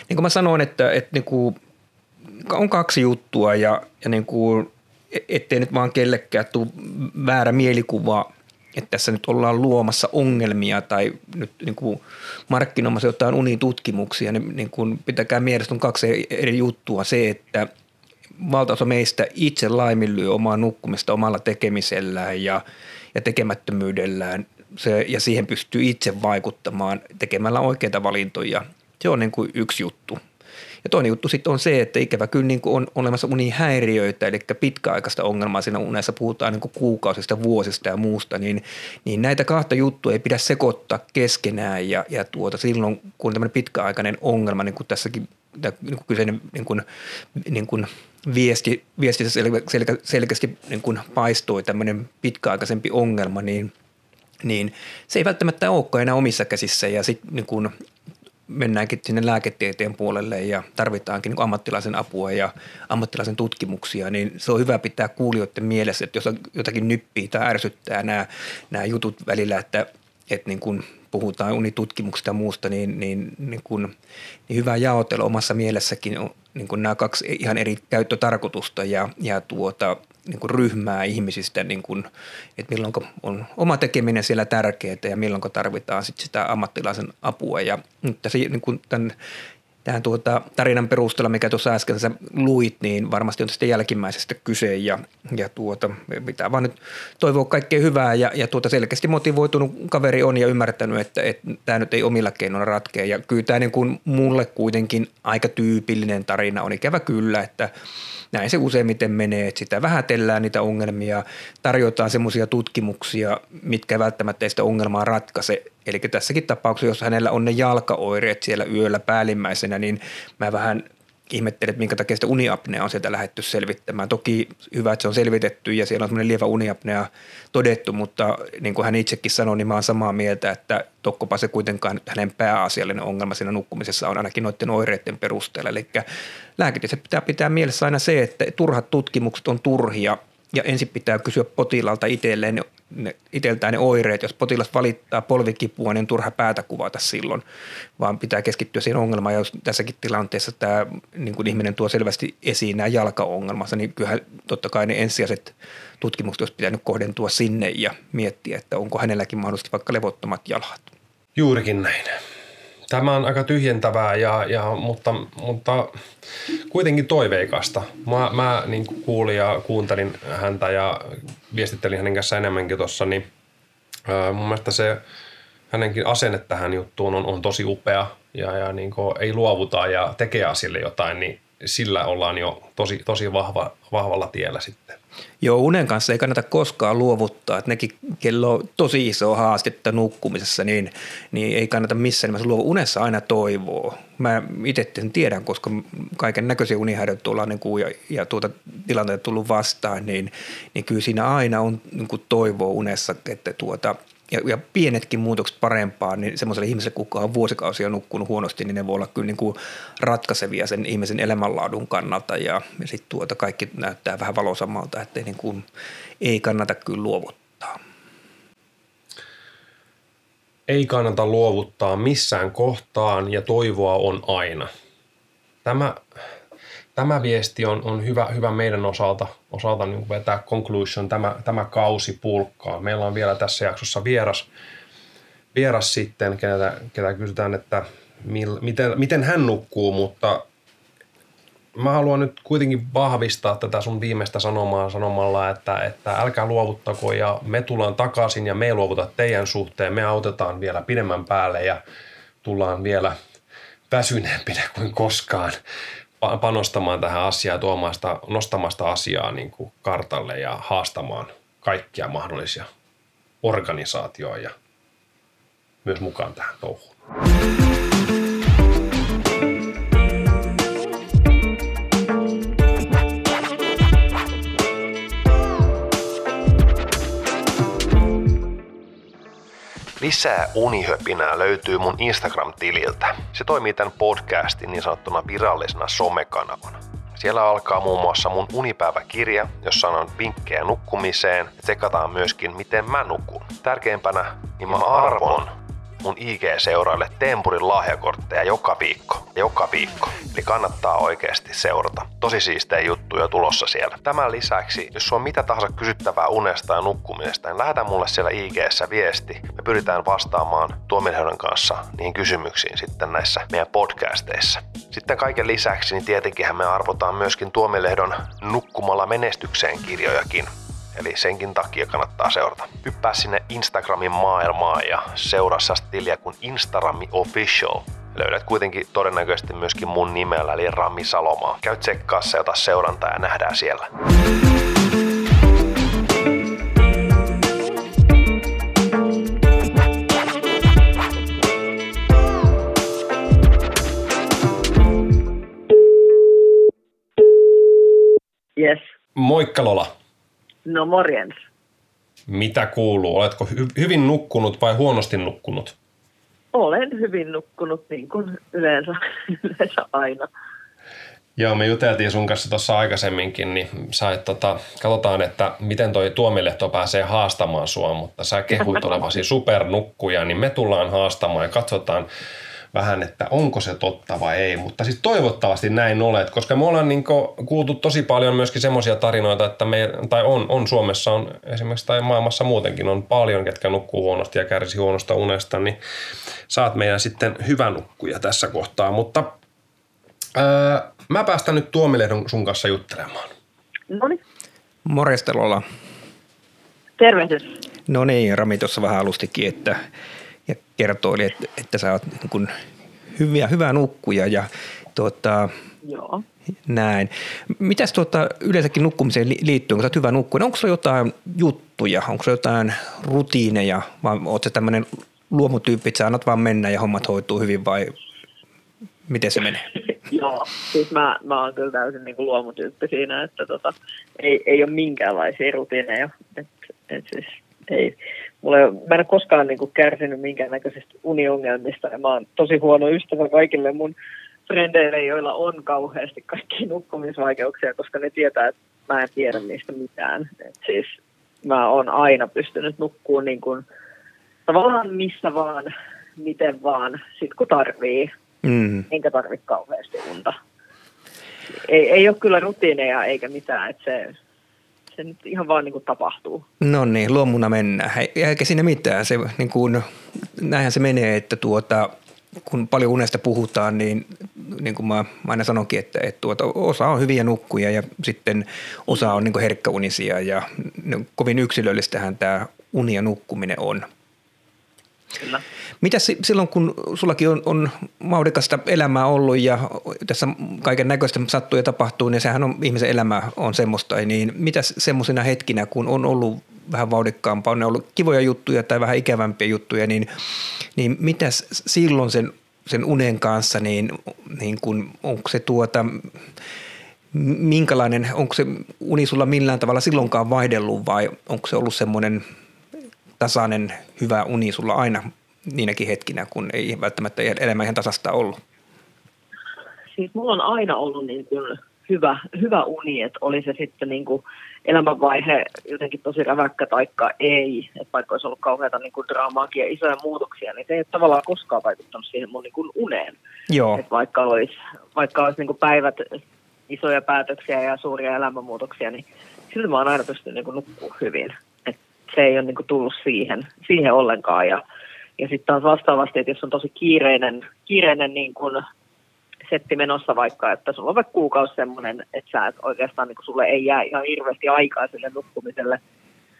Speaker 4: niin kuin mä sanoin, että, että niin kuin on kaksi juttua ja, ja niin kuin, ettei nyt vaan kellekään tule väärä mielikuva, että tässä nyt ollaan luomassa ongelmia tai nyt niin kuin markkinoimassa jotain unitutkimuksia, niin, niin kuin pitäkää mielessä on kaksi eri juttua. Se, että valtaosa meistä itse laiminlyö omaa nukkumista omalla tekemisellään ja, ja tekemättömyydellään se, ja siihen pystyy itse vaikuttamaan tekemällä oikeita valintoja. Se on niin kuin yksi juttu. Ja toinen juttu sitten on se, että ikävä kyllä niin on olemassa unihäiriöitä, eli pitkäaikaista ongelmaa siinä unessa, puhutaan niin kuukausista, vuosista ja muusta, niin, niin näitä kahta juttua ei pidä sekoittaa keskenään ja, ja tuota, silloin kun tämmöinen pitkäaikainen ongelma, niin kuin tässäkin niin kuin kyseinen niin kuin, niin kuin viesti, viesti sel, sel, selkeästi niin kuin paistoi tämmöinen pitkäaikaisempi ongelma, niin, niin se ei välttämättä olekaan enää omissa käsissä ja sitten niin kuin mennäänkin sinne lääketieteen puolelle ja tarvitaankin niin ammattilaisen apua ja ammattilaisen tutkimuksia, niin se on hyvä pitää kuulijoiden mielessä, että jos jotakin nyppii tai ärsyttää nämä, nämä jutut välillä, että, että niin kuin puhutaan unitutkimuksesta ja muusta, niin, niin, niin, kuin, niin hyvä jaotella omassa mielessäkin niin kuin nämä kaksi ihan eri käyttötarkoitusta ja, ja tuota, niin kuin ryhmää ihmisistä, niin kuin, että milloin on oma tekeminen siellä tärkeää ja milloin tarvitaan sit sitä ammattilaisen apua. Ja nyt tässä niin kuin tämän tähän tuota tarinan perusteella, mikä tuossa äsken sä luit, niin varmasti on tästä jälkimmäisestä kyse ja, ja tuota, pitää vaan nyt toivoa kaikkea hyvää ja, ja tuota selkeästi motivoitunut kaveri on ja ymmärtänyt, että, tämä nyt ei omilla keinoilla ratkea ja kyllä tämä niin kuin mulle kuitenkin aika tyypillinen tarina on ikävä kyllä, että näin se useimmiten menee, että sitä vähätellään niitä ongelmia, tarjotaan semmoisia tutkimuksia, mitkä välttämättä sitä ongelmaa ratkaise. Eli tässäkin tapauksessa, jos hänellä on ne jalkaoireet siellä yöllä päällimmäisenä, niin mä vähän ihmettelin, että minkä takia sitä uniapnea on sieltä lähetty selvittämään. Toki hyvä, että se on selvitetty ja siellä on semmoinen lievä uniapnea todettu, mutta niin kuin hän itsekin sanoi, niin mä oon samaa mieltä, että tokkopa se kuitenkaan hänen pääasiallinen ongelma siinä nukkumisessa on ainakin noiden oireiden perusteella. Eli lääketieteessä pitää pitää mielessä aina se, että turhat tutkimukset on turhia ja ensin pitää kysyä potilaalta itselleen ne, iteltään ne oireet. Jos potilas valittaa polvikipua, niin on turha päätä kuvata silloin, vaan pitää keskittyä siihen ongelmaan. Ja jos tässäkin tilanteessa tämä niin kuin ihminen tuo selvästi esiin nämä jalkaongelmansa, niin kyllähän totta kai ne ensisijaiset tutkimukset olisi pitänyt kohdentua sinne ja miettiä, että onko hänelläkin mahdollisesti vaikka levottomat jalat.
Speaker 3: Juurikin näin. Tämä on aika tyhjentävää, ja, ja, mutta, mutta kuitenkin toiveikasta. Mä, mä niin kuulin ja kuuntelin häntä ja viestittelin hänen kanssa enemmänkin tuossa, niin ää, mun mielestä se hänenkin asenne tähän juttuun on, on tosi upea ja, ja niin ei luovuta ja tekee asialle jotain, niin sillä ollaan jo tosi, tosi vahva, vahvalla tiellä sitten.
Speaker 4: Joo, unen kanssa ei kannata koskaan luovuttaa. Että nekin, kello on tosi iso haastetta nukkumisessa, niin, niin ei kannata missään nimessä luovuttaa. Unessa aina toivoo. Mä itse tiedän, koska kaiken näköisiä unihäiriöitä niin kuin, ja, ja tuota tilanteita tullut vastaan, niin, niin kyllä siinä aina on niin kuin toivoa unessa, että tuota – ja, ja pienetkin muutokset parempaan, niin semmoiselle ihmiselle, kuka on vuosikausia nukkunut huonosti, niin ne voi olla kyllä niin kuin ratkaisevia sen ihmisen elämänlaadun kannalta ja, ja sitten tuota kaikki näyttää vähän valosammalta, että niin kuin, ei kannata kyllä luovuttaa.
Speaker 3: Ei kannata luovuttaa missään kohtaan ja toivoa on aina. Tämä tämä viesti on, on hyvä, hyvä meidän osalta, osalta niin vetää conclusion, tämä, tämä kausi pulkkaa. Meillä on vielä tässä jaksossa vieras, vieras sitten, ketä, ketä kysytään, että mil, miten, miten hän nukkuu, mutta mä haluan nyt kuitenkin vahvistaa tätä sun viimeistä sanomaa sanomalla, että, että älkää luovuttako ja me tullaan takaisin ja me ei luovuta teidän suhteen. Me autetaan vielä pidemmän päälle ja tullaan vielä väsyneempinä kuin koskaan panostamaan tähän asiaan, tuomaan sitä, nostamaan sitä asiaa niin kuin kartalle ja haastamaan kaikkia mahdollisia organisaatioita ja myös mukaan tähän touhuun. Lisää unihöpinää löytyy mun Instagram-tililtä. Se toimii tämän podcastin niin sanottuna virallisena somekanavana. Siellä alkaa muun muassa mun unipäiväkirja, jossa on vinkkejä nukkumiseen ja tsekataan myöskin, miten mä nukun. Tärkeimpänä, niin mä arvon mun IG-seuraille Tempurin lahjakortteja joka viikko. Joka viikko. Eli kannattaa oikeasti seurata. Tosi siistejä juttuja tulossa siellä. Tämän lisäksi, jos on mitä tahansa kysyttävää unesta ja nukkumisesta, niin lähetä mulle siellä IG-ssä viesti. Me pyritään vastaamaan Tuomilehden kanssa niihin kysymyksiin sitten näissä meidän podcasteissa. Sitten kaiken lisäksi, niin tietenkin me arvotaan myöskin Tuomilehdon Nukkumalla menestykseen kirjojakin. Eli senkin takia kannattaa seurata. Hyppää sinne Instagramin maailmaan ja seuraa tiliä kuin Instarami Official. Löydät kuitenkin todennäköisesti myöskin mun nimellä, eli Rami Salomaa. Käy tsekkaa se, ota seurantaa ja nähdään siellä.
Speaker 2: Yes.
Speaker 3: Moikka Lola.
Speaker 2: No morjens.
Speaker 3: Mitä kuuluu? Oletko hy- hyvin nukkunut vai huonosti nukkunut?
Speaker 2: Olen hyvin nukkunut niin kuin yleensä, yleensä aina.
Speaker 3: Joo, me juteltiin sun kanssa tuossa aikaisemminkin, niin sä tota, katsotaan, että miten toi Tuomilehto pääsee haastamaan sua, mutta sä kehuit olevasi supernukkuja, niin me tullaan haastamaan ja katsotaan, vähän, että onko se totta vai ei, mutta siis toivottavasti näin olet, koska me ollaan niin kuultu tosi paljon myöskin semmoisia tarinoita, että me, tai on, on Suomessa on esimerkiksi tai maailmassa muutenkin on paljon, ketkä nukkuu huonosti ja kärsi huonosta unesta, niin saat meidän sitten hyvä nukkuja tässä kohtaa, mutta ää, mä päästän nyt Tuomilehdon sun kanssa juttelemaan.
Speaker 2: No niin.
Speaker 4: Morjesta Lola.
Speaker 2: Tervehdys.
Speaker 4: No niin, Rami tuossa vähän alustikin, että ja kertoi, että, että sä oot niin kuin hyviä, hyvää nukkuja ja tuota,
Speaker 2: Joo.
Speaker 4: näin. Mitäs tuota, yleensäkin nukkumiseen liittyen, kun sä oot hyvä nukkuja, niin onko se jotain juttuja, onko se jotain rutiineja vai oot se tämmöinen luomutyyppi, että sä annat vaan mennä ja hommat hoituu hyvin vai miten se menee?
Speaker 2: Joo, siis mä, mä oon kyllä täysin niin kuin luomutyyppi siinä, että tota, ei, ei ole minkäänlaisia rutiineja. Et, et siis, ei, mulla ei, mä en ole koskaan niin kuin kärsinyt minkäännäköisistä uniongelmista ja mä oon tosi huono ystävä kaikille mun frendeille, joilla on kauheasti kaikki nukkumisvaikeuksia, koska ne tietää, että mä en tiedä niistä mitään. Et siis mä oon aina pystynyt nukkuun niin kuin, tavallaan missä vaan, miten vaan, sit kun tarvii, mm. enkä tarvi kauheasti unta. Ei, ei ole kyllä rutiineja eikä mitään, että se, se nyt ihan vaan niin kuin tapahtuu.
Speaker 4: No niin, luomuna mennään. Eikä siinä mitään. Se, niin kuin, näinhän se menee, että tuota, kun paljon unesta puhutaan, niin, niin kuin mä aina sanonkin, että, että tuota, osa on hyviä nukkuja ja sitten osa on niin herkkäunisia ja kovin yksilöllistähän tämä uni ja nukkuminen on.
Speaker 2: Kyllä.
Speaker 4: Mitä silloin, kun sullakin on, on maudikasta elämää ollut ja tässä kaiken näköistä sattuu ja tapahtuu, niin sehän on ihmisen elämä on semmoista, niin mitä semmoisina hetkinä, kun on ollut vähän vauhdikkaampaa, on ne ollut kivoja juttuja tai vähän ikävämpiä juttuja, niin, niin mitä silloin sen, sen unen kanssa, niin, niin kun, onko se tuota, minkälainen, onko se uni sulla millään tavalla silloinkaan vaihdellut vai onko se ollut semmoinen tasainen hyvä uni sulla aina niinäkin hetkinä, kun ei välttämättä elämä ihan tasasta ollut?
Speaker 2: Siis mulla on aina ollut niin kuin hyvä, hyvä uni, että oli se sitten niin kuin elämänvaihe jotenkin tosi räväkkä taikka ei, että vaikka olisi ollut kauheata niin kuin draamaakin ja isoja muutoksia, niin se ei tavallaan koskaan vaikuttanut siihen mun niin kuin uneen.
Speaker 4: Joo.
Speaker 2: Että vaikka olisi, vaikka olisi niin kuin päivät isoja päätöksiä ja suuria elämänmuutoksia, niin silti mä oon aina pystynyt niin nukkua hyvin. Se ei ole niin kuin tullut siihen, siihen ollenkaan. Ja, ja sitten taas vastaavasti, että jos on tosi kiireinen, kiireinen niin kuin setti menossa vaikka, että sulla on vaikka kuukausi semmoinen, että sä et oikeastaan niin sulle ei jää ihan hirveästi aikaa sille nukkumiselle,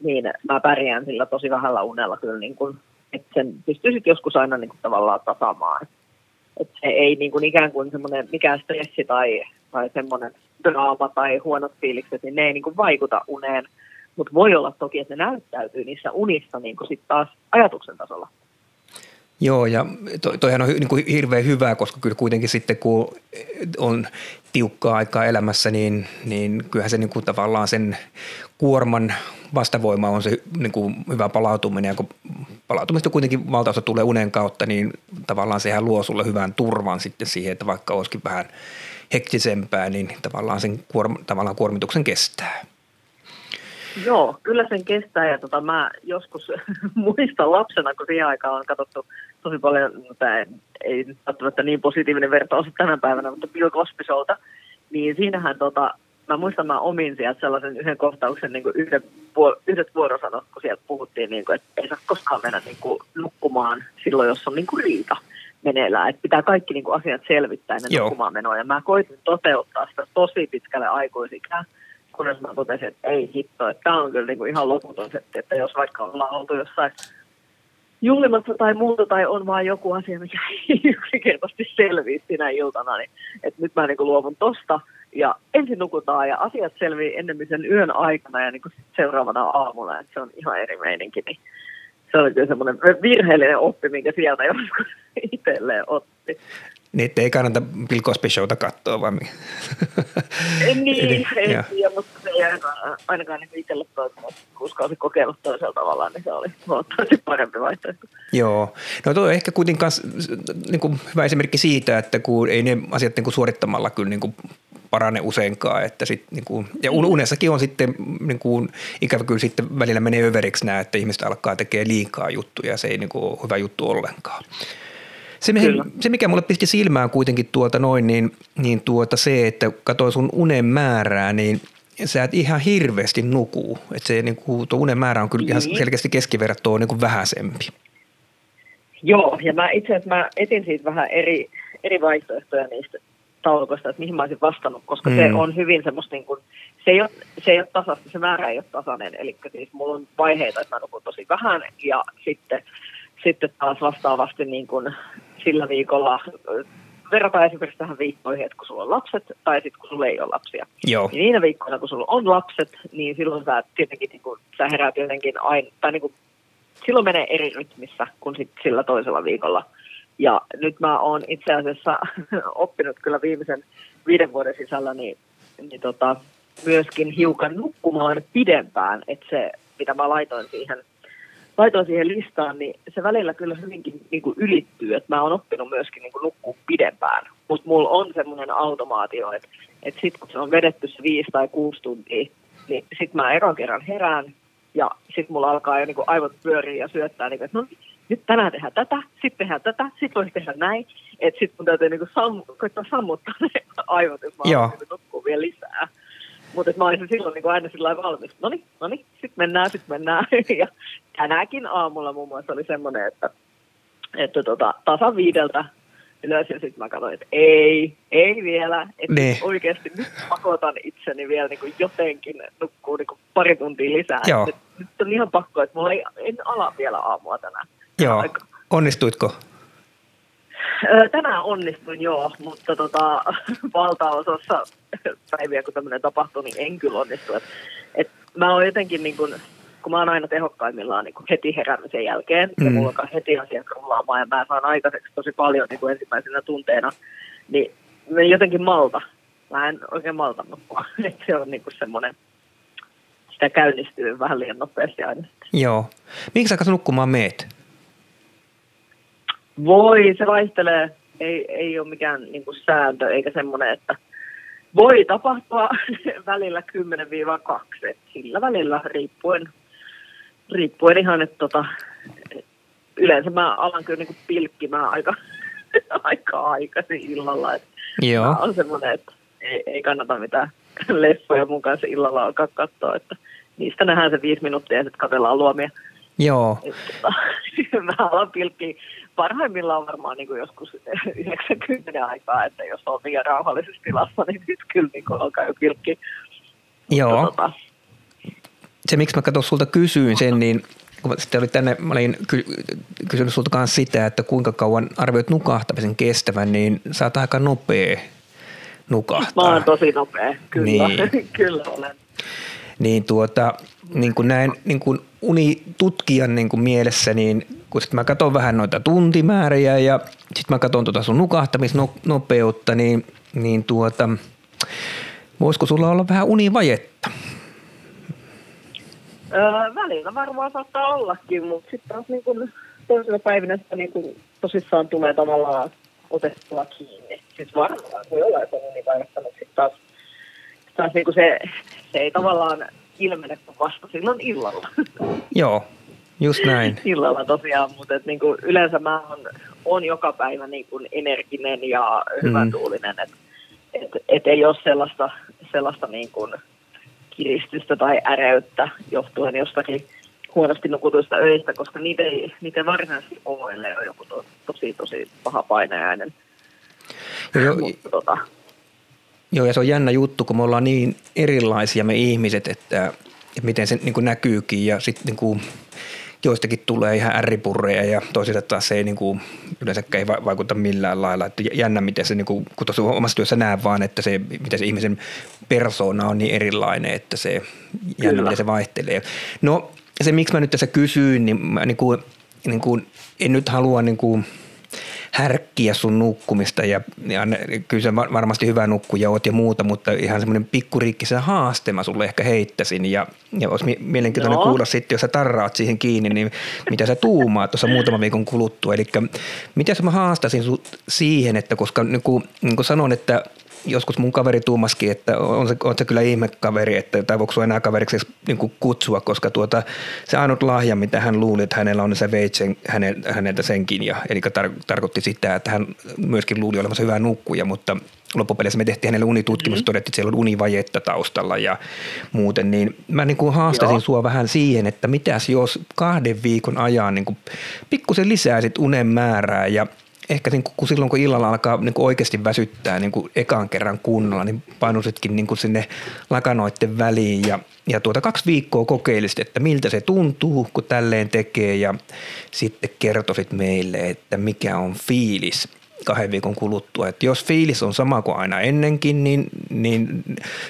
Speaker 2: niin mä pärjään sillä tosi vähällä unella kyllä, niin kuin, että sen pystyy sitten joskus aina niin kuin tavallaan tasaamaan. Että se ei niin kuin ikään kuin semmoinen mikään stressi tai, tai semmoinen draama tai huonot fiilikset, niin ne ei niin kuin vaikuta uneen. Mutta voi olla toki, että ne näyttäytyy niissä unissa niin kuin sit taas ajatuksen tasolla.
Speaker 4: Joo, ja to, toihan on niin kuin hirveän hyvä, koska kyllä kuitenkin sitten kun on tiukkaa aikaa elämässä, niin, niin kyllähän se niin kuin tavallaan sen kuorman vastavoima on se niin kuin hyvä palautuminen, ja kun palautumista kuitenkin valtaosa tulee unen kautta, niin tavallaan sehän luo sulle hyvän turvan sitten siihen, että vaikka olisikin vähän hektisempää, niin tavallaan sen kuorm, tavallaan kuormituksen kestää.
Speaker 2: Joo, kyllä sen kestää ja tota, mä joskus muistan lapsena, kun siihen aikaan on katsottu tosi paljon, tämä ei välttämättä niin positiivinen vertaus tänä päivänä, mutta Bill Cosby Showta, niin siinähän tota, mä muistan, mä omin sieltä sellaisen yhden kohtauksen niin kuin yhden, yhdet vuorosanot, kun sieltä puhuttiin, niin kuin, että ei saa koskaan mennä niin kuin, nukkumaan silloin, jos on niin kuin riita meneillään. Että pitää kaikki niin kuin, asiat selvittää ennen Joo. nukkumaan menoa. Ja mä koitin toteuttaa sitä tosi pitkälle aikuisikään kunnes mä totesin, että ei hitto, että tämä on kyllä niin kuin ihan loputon setti, että jos vaikka ollaan oltu jossain juhlimassa tai muuta, tai on vaan joku asia, mikä ei yksinkertaisesti selviä sinä iltana, niin että nyt mä niin kuin luovun tosta, ja ensin nukutaan, ja asiat selvii ennemmin sen yön aikana, ja niin kuin seuraavana aamulla, että se on ihan eri meininki, niin se oli kyllä semmoinen virheellinen oppi, minkä sieltä joskus itselleen otti.
Speaker 4: Niin, ei kannata Bill Cosby Showta katsoa, vai
Speaker 2: mikä? niin, en tiedä, mutta se ei ainakaan, ainakaan niin itselle uskalsi kokeilla toisella tavalla, niin se oli huomattavasti parempi vaihtoehto.
Speaker 4: Joo, no tuo on ehkä kuitenkin niin kuin hyvä esimerkki siitä, että kun ei ne asiat niin kuin suorittamalla kyllä niin kuin parane useinkaan. Että sit, niin kuin, ja unessakin on sitten niin kuin, ikävä kyllä sitten välillä menee överiksi nämä, että ihmiset alkaa tekemään liikaa juttuja ja se ei niin kuin, ole hyvä juttu ollenkaan. Se, se, mikä mulle pisti silmään kuitenkin tuota noin, niin, niin tuota se, että katsoin sun unen määrää, niin sä et ihan hirveästi nukuu. Että se niin kuin, tuo unen määrä on kyllä ihan niin. selkeästi keskivertoa niin kuin vähäisempi.
Speaker 2: Joo, ja mä itse asiassa mä etin siitä vähän eri, eri vaihtoehtoja niistä taulukosta, että mihin mä olisin vastannut, koska mm. se on hyvin semmoista niin kuin, se ei, ole, se ei ole tasasta, se määrä ei ole tasainen, eli siis mulla on vaiheita, että mä nukun tosi vähän, ja sitten, sitten taas vastaavasti niin kuin sillä viikolla verrataan esimerkiksi tähän viikkoihin, että kun sulla on lapset tai sitten kun sulla ei ole lapsia.
Speaker 4: Joo.
Speaker 2: Niin niinä viikkoina, kun sulla on lapset, niin silloin sä tietenkin niin kuin, sä heräät jotenkin aina, tai niin kuin, silloin menee eri rytmissä kuin sit sillä toisella viikolla. Ja nyt mä oon itse asiassa oppinut kyllä viimeisen viiden vuoden sisällä niin, niin tota, myöskin hiukan nukkumaan pidempään, että se, mitä mä laitoin siihen, laitoin siihen listaan, niin se välillä kyllä hyvinkin niin kuin ylittyy, että mä oon oppinut myöskin niin kuin nukkua pidempään, mutta mulla on semmoinen automaatio, että, että sitten kun se on vedetty se viisi tai kuusi tuntia, niin sitten mä eron kerran herään ja sitten mulla alkaa jo niin kuin aivot pyöriä ja syöttää, niin kuin, että no nyt tänään tehdään tätä, sitten tehdään tätä, sitten voisi tehdä näin. Että sitten mun täytyy niinku sam- koittaa sammuttaa ne aivot, jos mä niinku nukkua vielä lisää. Mutta mä olisin silloin niinku aina sillä valmis. No niin, no niin, sitten mennään, sitten mennään. ja tänäkin aamulla muun muassa oli semmoinen, että, että tota, tasan viideltä ylös ja sitten mä katsoin, että ei, ei vielä. Että niin. oikeasti nyt pakotan itseni vielä niin kuin jotenkin nukkuu niin kuin pari tuntia lisää.
Speaker 4: Joo.
Speaker 2: Nyt, nyt, on ihan pakko, että mulla ei, en ala vielä aamua tänään.
Speaker 4: Joo. Aika. Onnistuitko?
Speaker 2: Tänään onnistuin joo, mutta tota, valtaosassa päiviä, kun tämmöinen tapahtuu, niin en kyllä onnistu. Et, et mä oon jotenkin, niin kun, kun mä oon aina tehokkaimmillaan niin heti heräämisen jälkeen, mm. ja mulla on heti asiat rullaamaan, ja mä saan aikaiseksi tosi paljon niin ensimmäisenä tunteena, niin mä jotenkin malta. Mä en oikein malta nukkua. se on niin semmoinen, sitä käynnistyy vähän liian nopeasti aina.
Speaker 4: Joo. Minkä sä nukkumaan meet?
Speaker 2: Voi, se vaihtelee. Ei, ei ole mikään niin kuin sääntö eikä semmoinen, että voi tapahtua välillä 10-2. Sillä välillä riippuen, riippuen ihan, että tota, yleensä mä alan kyllä niin pilkkimään aika, aika aikaisin illalla. Että
Speaker 4: Joo.
Speaker 2: On semmoinen, että ei, ei kannata mitään leffoja mun kanssa illalla alkaa katsoa, että niistä nähdään se viisi minuuttia ja sitten katsellaan luomia.
Speaker 4: Joo.
Speaker 2: Mä alan pilkkiä parhaimmillaan varmaan niin kuin joskus 90 aikaa, että jos on liian rauhallisessa tilassa, niin nyt kyllä niin kuin alkaa jo pilkki.
Speaker 4: Joo. Tota... Se, miksi mä katson sulta kysyin sen, niin kun sitten oli tänne, mä olin ky- kysynyt sulta kanssa sitä, että kuinka kauan arvioit nukahtamisen kestävän, niin sä oot aika nopea nukahtaa.
Speaker 2: Mä oon tosi nopea, kyllä, niin. kyllä olen.
Speaker 4: Niin tuota, niin kuin näin niin kuin unitutkijan niin kuin mielessä, niin kun sit mä katson vähän noita tuntimääriä ja sitten mä katson tuota sun nukahtamisnopeutta, niin, niin tuota, voisiko sulla olla vähän univajetta?
Speaker 2: Öö, välillä varmaan saattaa ollakin, mutta sitten taas niin kun toisella päivinä sitä niin kun tosissaan tulee tavallaan otettua kiinni. Siis varmaan voi olla, että on univaihetta, mutta sitten taas, taas niin se, se ei tavallaan ilmene vasta silloin illalla.
Speaker 4: Joo, just näin.
Speaker 2: illalla tosiaan, mutta et niinku yleensä mä on, on joka päivä niinku energinen ja mm. että et, et ei ole sellaista, sellaista niinku kiristystä tai äreyttä johtuen jostakin huonosti nukutuista öistä, koska niitä ei, niitä ei varsinaisesti ole, ellei ole joku to, tosi, tosi paha paineäinen.
Speaker 4: Joo, Mutta, tota, Joo, ja se on jännä juttu, kun me ollaan niin erilaisia me ihmiset, että, että miten se niin kuin näkyykin ja sitten niin kuin joistakin tulee ihan ärripurreja ja toisille taas se ei niin kuin, yleensäkään ei vaikuta millään lailla. Että jännä, miten se, niin kuin, kun tuossa omassa työssä näen vaan, että se, miten se ihmisen persoona on niin erilainen, että se jännä, Kyllä. miten se vaihtelee. No se, miksi mä nyt tässä kysyin, niin, mä, niin kuin, niin kuin, en nyt halua niin kuin, härkkiä sun nukkumista ja, ja kyllä se varmasti hyvä nukkuja oot ja muuta, mutta ihan semmoinen pikkuriikkisen haaste mä sulle ehkä heittäisin ja, ja olisi mielenkiintoinen no. kuulla sitten, jos sä tarraat siihen kiinni, niin mitä sä tuumaat tuossa muutaman viikon kuluttua. Eli mitä mä haastasin sut siihen, että koska niin kuin, niin kuin sanon, että joskus mun kaveri tuumaskin, että on se, on se kyllä ihme kaveri, että tai voiko enää kaveriksi niin kutsua, koska tuota, se ainut lahja, mitä hän luuli, että hänellä on, niin se veit sen, hänen, häneltä senkin. Ja, eli tar- tarkoitti sitä, että hän myöskin luuli olevansa hyvää nukkuja, mutta loppupeleissä me tehtiin hänelle unitutkimus, mm-hmm. todettiin, että siellä on univajetta taustalla ja muuten, niin mä niin kuin haastasin Joo. sua vähän siihen, että mitäs jos kahden viikon ajan niin kuin pikkusen lisäisit unen määrää ja ehkä niin kuin, kun silloin kun illalla alkaa niin kuin oikeasti väsyttää niin kuin ekan kerran kunnolla, niin painusitkin niin kuin sinne lakanoiden väliin ja, ja tuota kaksi viikkoa kokeilisit, että miltä se tuntuu, kun tälleen tekee ja sitten kertoisit meille, että mikä on fiilis. Kahden viikon kuluttua. Et jos fiilis on sama kuin aina ennenkin, niin, niin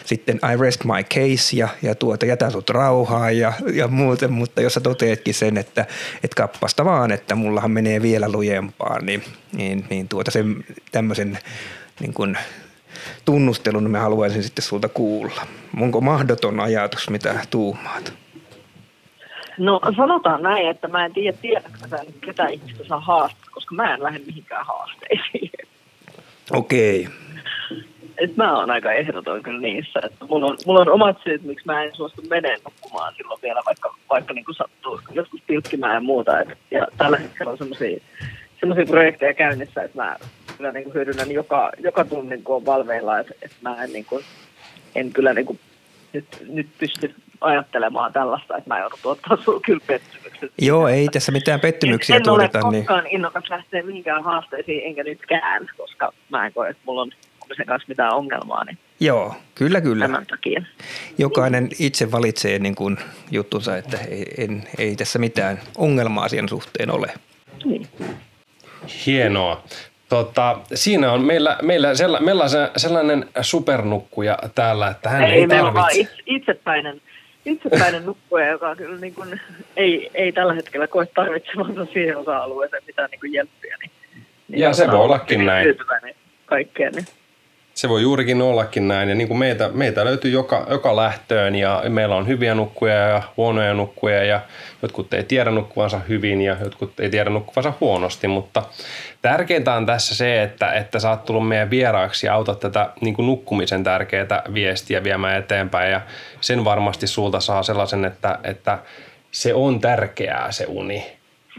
Speaker 4: sitten I rest my case ja, ja tuota, jätän sut rauhaan ja, ja muuten, mutta jos sä toteetkin sen, että et kappasta vaan, että mullahan menee vielä lujempaa, niin, niin, niin tuota sen tämmöisen niin kun tunnustelun mä haluaisin sitten sulta kuulla. Onko mahdoton ajatus, mitä tuumaat?
Speaker 2: No sanotaan näin, että mä en tiedä, tiedätkö sä ketä ihmistä saa haastaa, koska mä en lähde mihinkään haasteisiin.
Speaker 4: Okei. Okay.
Speaker 2: Et mä oon aika ehdoton kyllä niissä, että mulla on, mulla on omat syyt, miksi mä en suostu meneen nukkumaan silloin vielä, vaikka, vaikka niin kuin sattuu joskus pilkkimään ja muuta. Et, ja tällä hetkellä on semmoisia semmoisia projekteja käynnissä, että mä kyllä niin kuin hyödynnän joka, joka tunnin, kun on valveilla, että, että mä en, niin kuin, en kyllä niin kuin nyt, nyt pysty ajattelemaan tällaista, että mä joudun tuottaa sulla kyllä pettymykset.
Speaker 4: Joo, ei tässä mitään pettymyksiä
Speaker 2: en,
Speaker 4: tuoteta.
Speaker 2: En ole niin- koskaan niin. innokas lähteä mihinkään haasteisiin, enkä nytkään, koska mä en koe, että mulla on sen kanssa mitään ongelmaa. Niin
Speaker 4: Joo, kyllä kyllä.
Speaker 2: Tämän takia.
Speaker 4: Jokainen itse valitsee niin kuin juttunsa, että ei, en, ei tässä mitään ongelmaa asian suhteen ole.
Speaker 2: Niin.
Speaker 3: Hienoa. Tota, siinä on meillä, meillä, sella, meillä on sellainen supernukkuja täällä, että hän ei, ei tarvitse.
Speaker 2: Itse, itsepäinen, itsepäinen nukkuja, joka kyllä niin kuin ei, ei tällä hetkellä koe tarvitsevansa siihen osa-alueeseen mitään niin kuin jelppiä. Niin,
Speaker 3: niin ja se voi ollakin näin.
Speaker 2: Kaikkeen, niin.
Speaker 3: Se voi juurikin ollakin näin. Ja niin kuin meitä, meitä löytyy joka, joka lähtöön ja meillä on hyviä nukkuja ja huonoja nukkuja ja jotkut ei tiedä nukkuvansa hyvin ja jotkut ei tiedä nukkuvansa huonosti. Mutta tärkeintä on tässä se, että, että sä oot tullut meidän vieraaksi ja autat tätä niin kuin nukkumisen tärkeää viestiä viemään eteenpäin. Ja sen varmasti sulta saa sellaisen, että, että se on tärkeää se uni.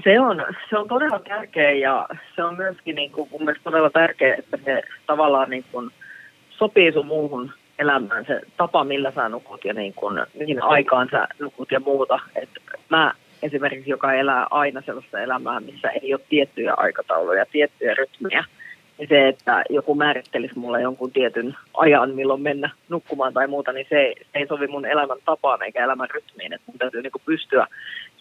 Speaker 2: Se on, se on todella tärkeä ja se on myöskin niin kuin, mun mielestä todella tärkeä, että se tavallaan niin kuin – sopii sun muuhun elämään se tapa, millä sä nukut ja niin kun, mihin aikaan sä nukut ja muuta. Et mä esimerkiksi, joka elää aina sellaista elämää, missä ei ole tiettyjä aikatauluja, tiettyjä rytmiä, niin se, että joku määrittelisi mulle jonkun tietyn ajan, milloin mennä nukkumaan tai muuta, niin se, se ei sovi mun elämän tapaan eikä elämän rytmiin. Että mun täytyy niin pystyä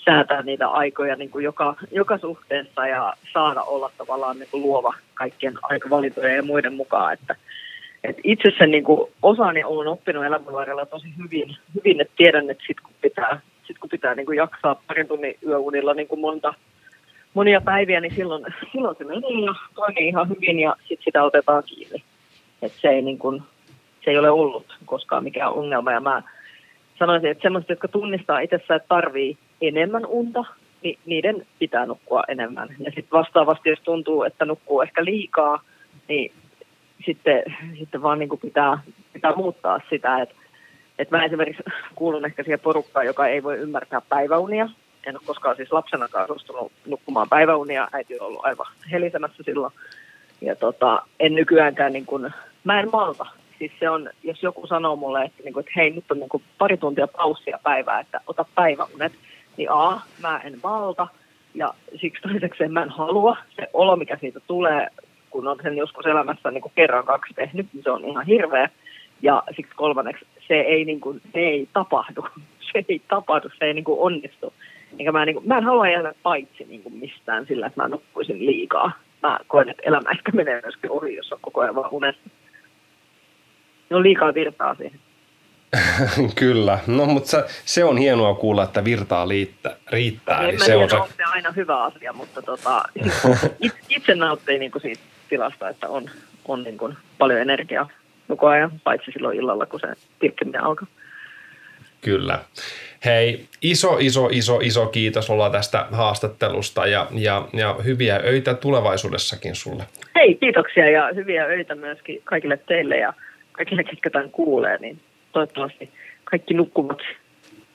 Speaker 2: säätää niitä aikoja niin kuin joka, joka suhteessa ja saada olla tavallaan niin kuin luova kaikkien aikavalintojen ja muiden mukaan. Että et itse sen niin osani olen oppinut elämän varrella tosi hyvin, hyvin että tiedän, että sit kun pitää, sit kun pitää niin kuin jaksaa parin tunnin yöunilla niin kuin monta, monia päiviä, niin silloin, silloin se menee ja toimii ihan hyvin ja sitten sitä otetaan kiinni. Et se, ei niin kuin, se ei ole ollut koskaan mikään ongelma ja mä sanoisin, että sellaiset, jotka tunnistaa itsessään, että tarvii enemmän unta, niin niiden pitää nukkua enemmän. Ja sitten vastaavasti, jos tuntuu, että nukkuu ehkä liikaa, niin sitten, sitten vaan niin kuin pitää, pitää muuttaa sitä, että että mä esimerkiksi kuulun ehkä siihen porukkaan, joka ei voi ymmärtää päiväunia. En ole koskaan siis lapsenakaan suostunut nukkumaan päiväunia. Äiti on ollut aivan helisemässä silloin. Ja tota, en nykyäänkään, niin kuin, mä en malta. Siis se on, jos joku sanoo mulle, että, niin kuin, että hei, nyt on niin pari tuntia paussia päivää, että ota päiväunet, niin a, mä en malta. Ja siksi toisekseen mä en halua. Se olo, mikä siitä tulee, kun on sen joskus elämässä niin kuin kerran kaksi tehnyt, niin se on ihan hirveä. Ja siksi kolmanneksi se ei, niin kuin, se ei tapahdu. Se ei tapahdu, se ei niin kuin onnistu. Eikä mä, niin kuin, mä en halua jäädä paitsi niin kuin mistään sillä, että mä nukkuisin liikaa. Mä koen, että elämä ehkä menee myöskin ohi, jos on koko ajan vaan unessa. Ne on liikaa virtaa siihen.
Speaker 3: Kyllä, no mutta se on hienoa kuulla, että virtaa liittä, riittää.
Speaker 2: En niin se on se... aina hyvä asia, mutta tota, itse nauttii niin kuin siitä tilasta, että on, on niin kuin paljon energiaa koko ajan, paitsi silloin illalla, kun se tirkkiminen alkaa.
Speaker 3: Kyllä. Hei, iso, iso, iso, iso kiitos olla tästä haastattelusta ja, ja, ja hyviä öitä tulevaisuudessakin sulle.
Speaker 2: Hei, kiitoksia ja hyviä öitä myöskin kaikille teille ja kaikille, ketkä tämän kuulee, niin toivottavasti kaikki nukkuvat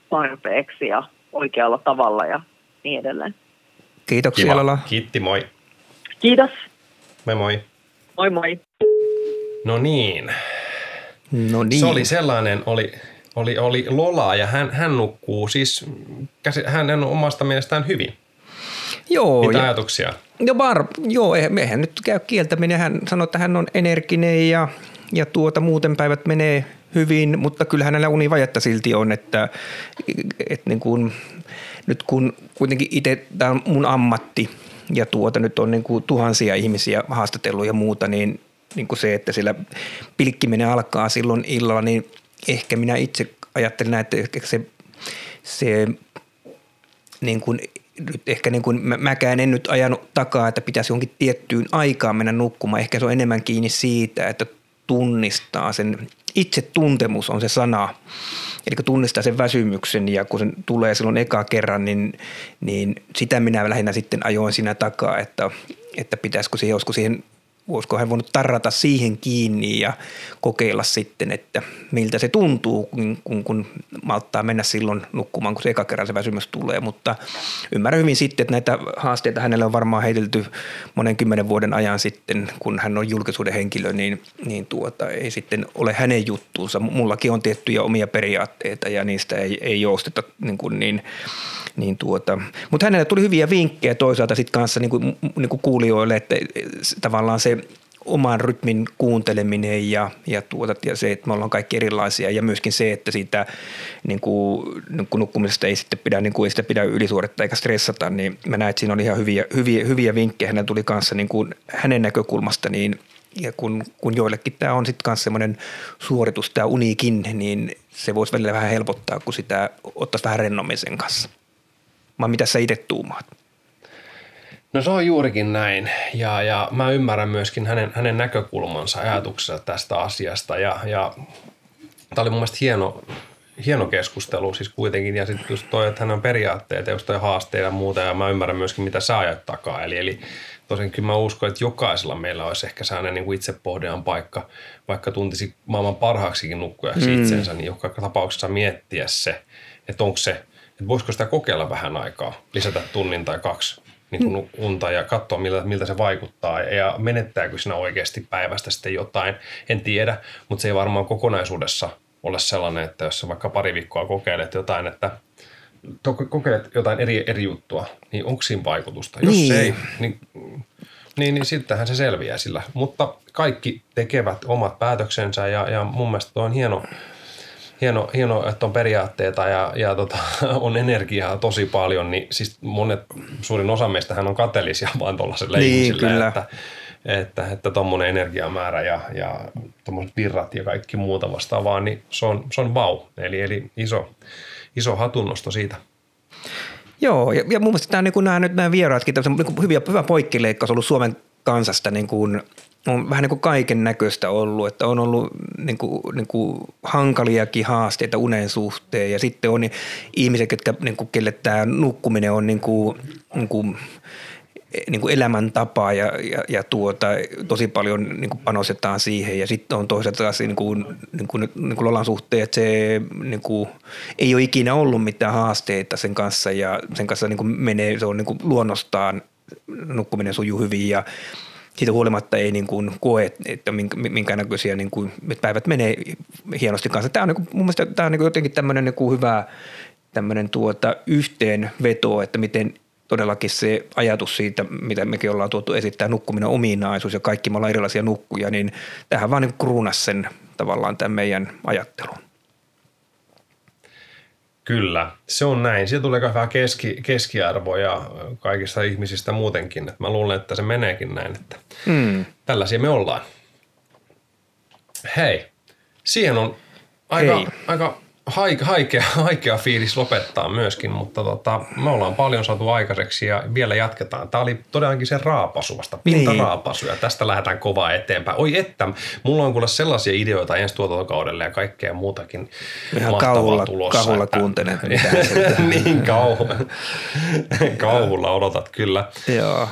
Speaker 2: tarpeeksi ja oikealla tavalla ja niin edelleen.
Speaker 4: Kiitoksia Kiva. Lola.
Speaker 3: Kiitti, moi.
Speaker 2: Kiitos.
Speaker 3: Moi moi.
Speaker 2: Moi moi.
Speaker 3: No niin.
Speaker 4: No niin.
Speaker 3: Se oli sellainen, oli, oli, oli Lola ja hän, hän nukkuu siis hän on omasta mielestään hyvin.
Speaker 4: Joo.
Speaker 3: Mitä ja, ajatuksia?
Speaker 4: No var, joo, eihän nyt käy kieltäminen. Hän sanoi, että hän on energinen ja, ja tuota, muuten päivät menee hyvin, mutta kyllä hänellä univajetta silti on, että, että niin kuin, nyt kun kuitenkin itse tämä on mun ammatti – ja tuota, nyt on niin kuin tuhansia ihmisiä haastatellut ja muuta, niin, niin kuin se, että sillä pilkkiminen alkaa silloin illalla, niin ehkä minä itse ajattelen näin, että ehkä se, se niin kuin, nyt ehkä niin kuin, mä, mäkään en nyt ajanut takaa, että pitäisi johonkin tiettyyn aikaan mennä nukkumaan. Ehkä se on enemmän kiinni siitä, että tunnistaa sen, itse tuntemus on se sana, eli kun tunnistaa sen väsymyksen ja kun se tulee silloin eka kerran, niin, niin sitä minä lähinnä sitten ajoin siinä takaa, että, että pitäisikö siihen joskus siihen olisiko hän voinut tarrata siihen kiinni ja kokeilla sitten, että miltä se tuntuu, kun, kun, kun malttaa mennä silloin nukkumaan, kun se eka kerran se väsymys tulee. Mutta ymmärrän hyvin sitten, että näitä haasteita hänelle on varmaan heitelty monen kymmenen vuoden ajan sitten, kun hän on julkisuuden henkilö, niin, niin tuota, ei sitten ole hänen juttuunsa. Mullakin on tiettyjä omia periaatteita ja niistä ei, ei jousteta niin, kuin niin niin tuota, mutta hänelle tuli hyviä vinkkejä toisaalta sitten kanssa niin kuin, niin kuin kuulijoille, että tavallaan se oman rytmin kuunteleminen ja, ja, tuota, ja se, että me ollaan kaikki erilaisia ja myöskin se, että siitä niin kuin, niin kuin nukkumisesta ei sitten pidä, niin kuin ei sitä pidä ylisuorittaa eikä stressata, niin mä näin, että siinä oli ihan hyviä, hyviä, hyviä vinkkejä. Hänellä tuli kanssa niin kuin hänen näkökulmasta niin ja kun, kun joillekin tämä on sitten myös semmoinen suoritus, tämä unikin, niin se voisi välillä vähän helpottaa, kun sitä ottaisi vähän rennommin sen kanssa vai mitä sä itse tuumaat?
Speaker 3: No se on juurikin näin. Ja, ja mä ymmärrän myöskin hänen, hänen näkökulmansa ajatuksensa tästä asiasta. Ja, ja tämä oli mun mielestä hieno, hieno keskustelu siis kuitenkin. Ja sitten just toi, että hän on periaatteet ja just toi haasteita ja muuta. Ja mä ymmärrän myöskin mitä sä ajat takaa. Eli, eli tosin kyllä mä uskon, että jokaisella meillä olisi ehkä sellainen niin kuin itsepohdian paikka, vaikka tuntisi maailman parhaaksikin nukkujaksi mm. itsensä, niin joka tapauksessa miettiä se, että onko se että voisiko sitä kokeilla vähän aikaa, lisätä tunnin tai kaksi niin kuin unta ja katsoa, miltä, miltä se vaikuttaa ja menettääkö siinä oikeasti päivästä sitten jotain, en tiedä, mutta se ei varmaan kokonaisuudessa ole sellainen, että jos vaikka pari viikkoa kokeilet jotain, että kokeilet jotain eri, eri juttua, niin onko siinä vaikutusta? Jos niin. ei, niin, niin, niin sittenhän se selviää sillä. Mutta kaikki tekevät omat päätöksensä ja, ja mun mielestä on hieno, hieno, hieno, että on periaatteita ja, ja tota, on energiaa tosi paljon, niin siis monet, suurin osa meistähän on kateellisia vaan tuollaiselle niin, ihmisille, kyllä. että että, että tuommoinen energiamäärä ja, ja tuommoiset virrat ja kaikki muuta vastaavaa, niin se on, se on vau. Eli, eli iso, iso hatunnosto siitä.
Speaker 4: Joo, ja, ja mun mielestä tämä, niin nämä, nyt nämä vieraatkin, niin hyviä, hyvä poikkileikkaus ollut Suomen kansasta niin kuin on vähän niin kuin kaiken näköistä ollut, että on ollut niin kuin, niin kuin hankaliakin haasteita unen suhteen ja sitten on ihmiset, jotka, niin kuin, kelle tämä nukkuminen on niin kuin, niin kuin, niin kuin elämäntapa ja, ja, ja tuota, tosi paljon niin kuin panostetaan siihen ja sitten on toisaalta taas niin kuin, niin kuin, niin kuin Lolan suhteen, että se niin kuin, ei ole ikinä ollut mitään haasteita sen kanssa ja sen kanssa niin kuin menee, se on niin kuin luonnostaan nukkuminen sujuu hyvin ja siitä huolimatta ei niin kuin koe, että minkä näköisiä niin kuin, että päivät menee hienosti kanssa. Tämä on niin kuin, mun mielestä tämä on niin kuin jotenkin tämmöinen niin kuin hyvä tämmöinen tuota yhteenveto, että miten todellakin se ajatus siitä, mitä mekin ollaan tuotu esittää, nukkuminen ominaisuus ja kaikki me ollaan erilaisia nukkuja, niin tähän vaan niin kruunas sen tavallaan tämän meidän ajattelun.
Speaker 3: Kyllä, se on näin. Siitä tulee vähän keski, keskiarvoja kaikista ihmisistä muutenkin. Mä luulen, että se meneekin näin, että mm. tällaisia me ollaan. Hei, siihen on aika, Hei. aika haikea, haikea fiilis lopettaa myöskin, mutta tota, me ollaan paljon saatu aikaiseksi ja vielä jatketaan. Tämä oli todellakin se raapasu vasta, pintaraapasu niin. ja tästä lähdetään kovaa eteenpäin. Oi että, mulla on kuule sellaisia ideoita ensi tuotantokaudelle ja kaikkea muutakin
Speaker 4: Ihan kauhulla, tulossa. Kauhulla että, kuuntelen.
Speaker 3: niin kauhulla, kauhulla odotat kyllä.
Speaker 4: Joo.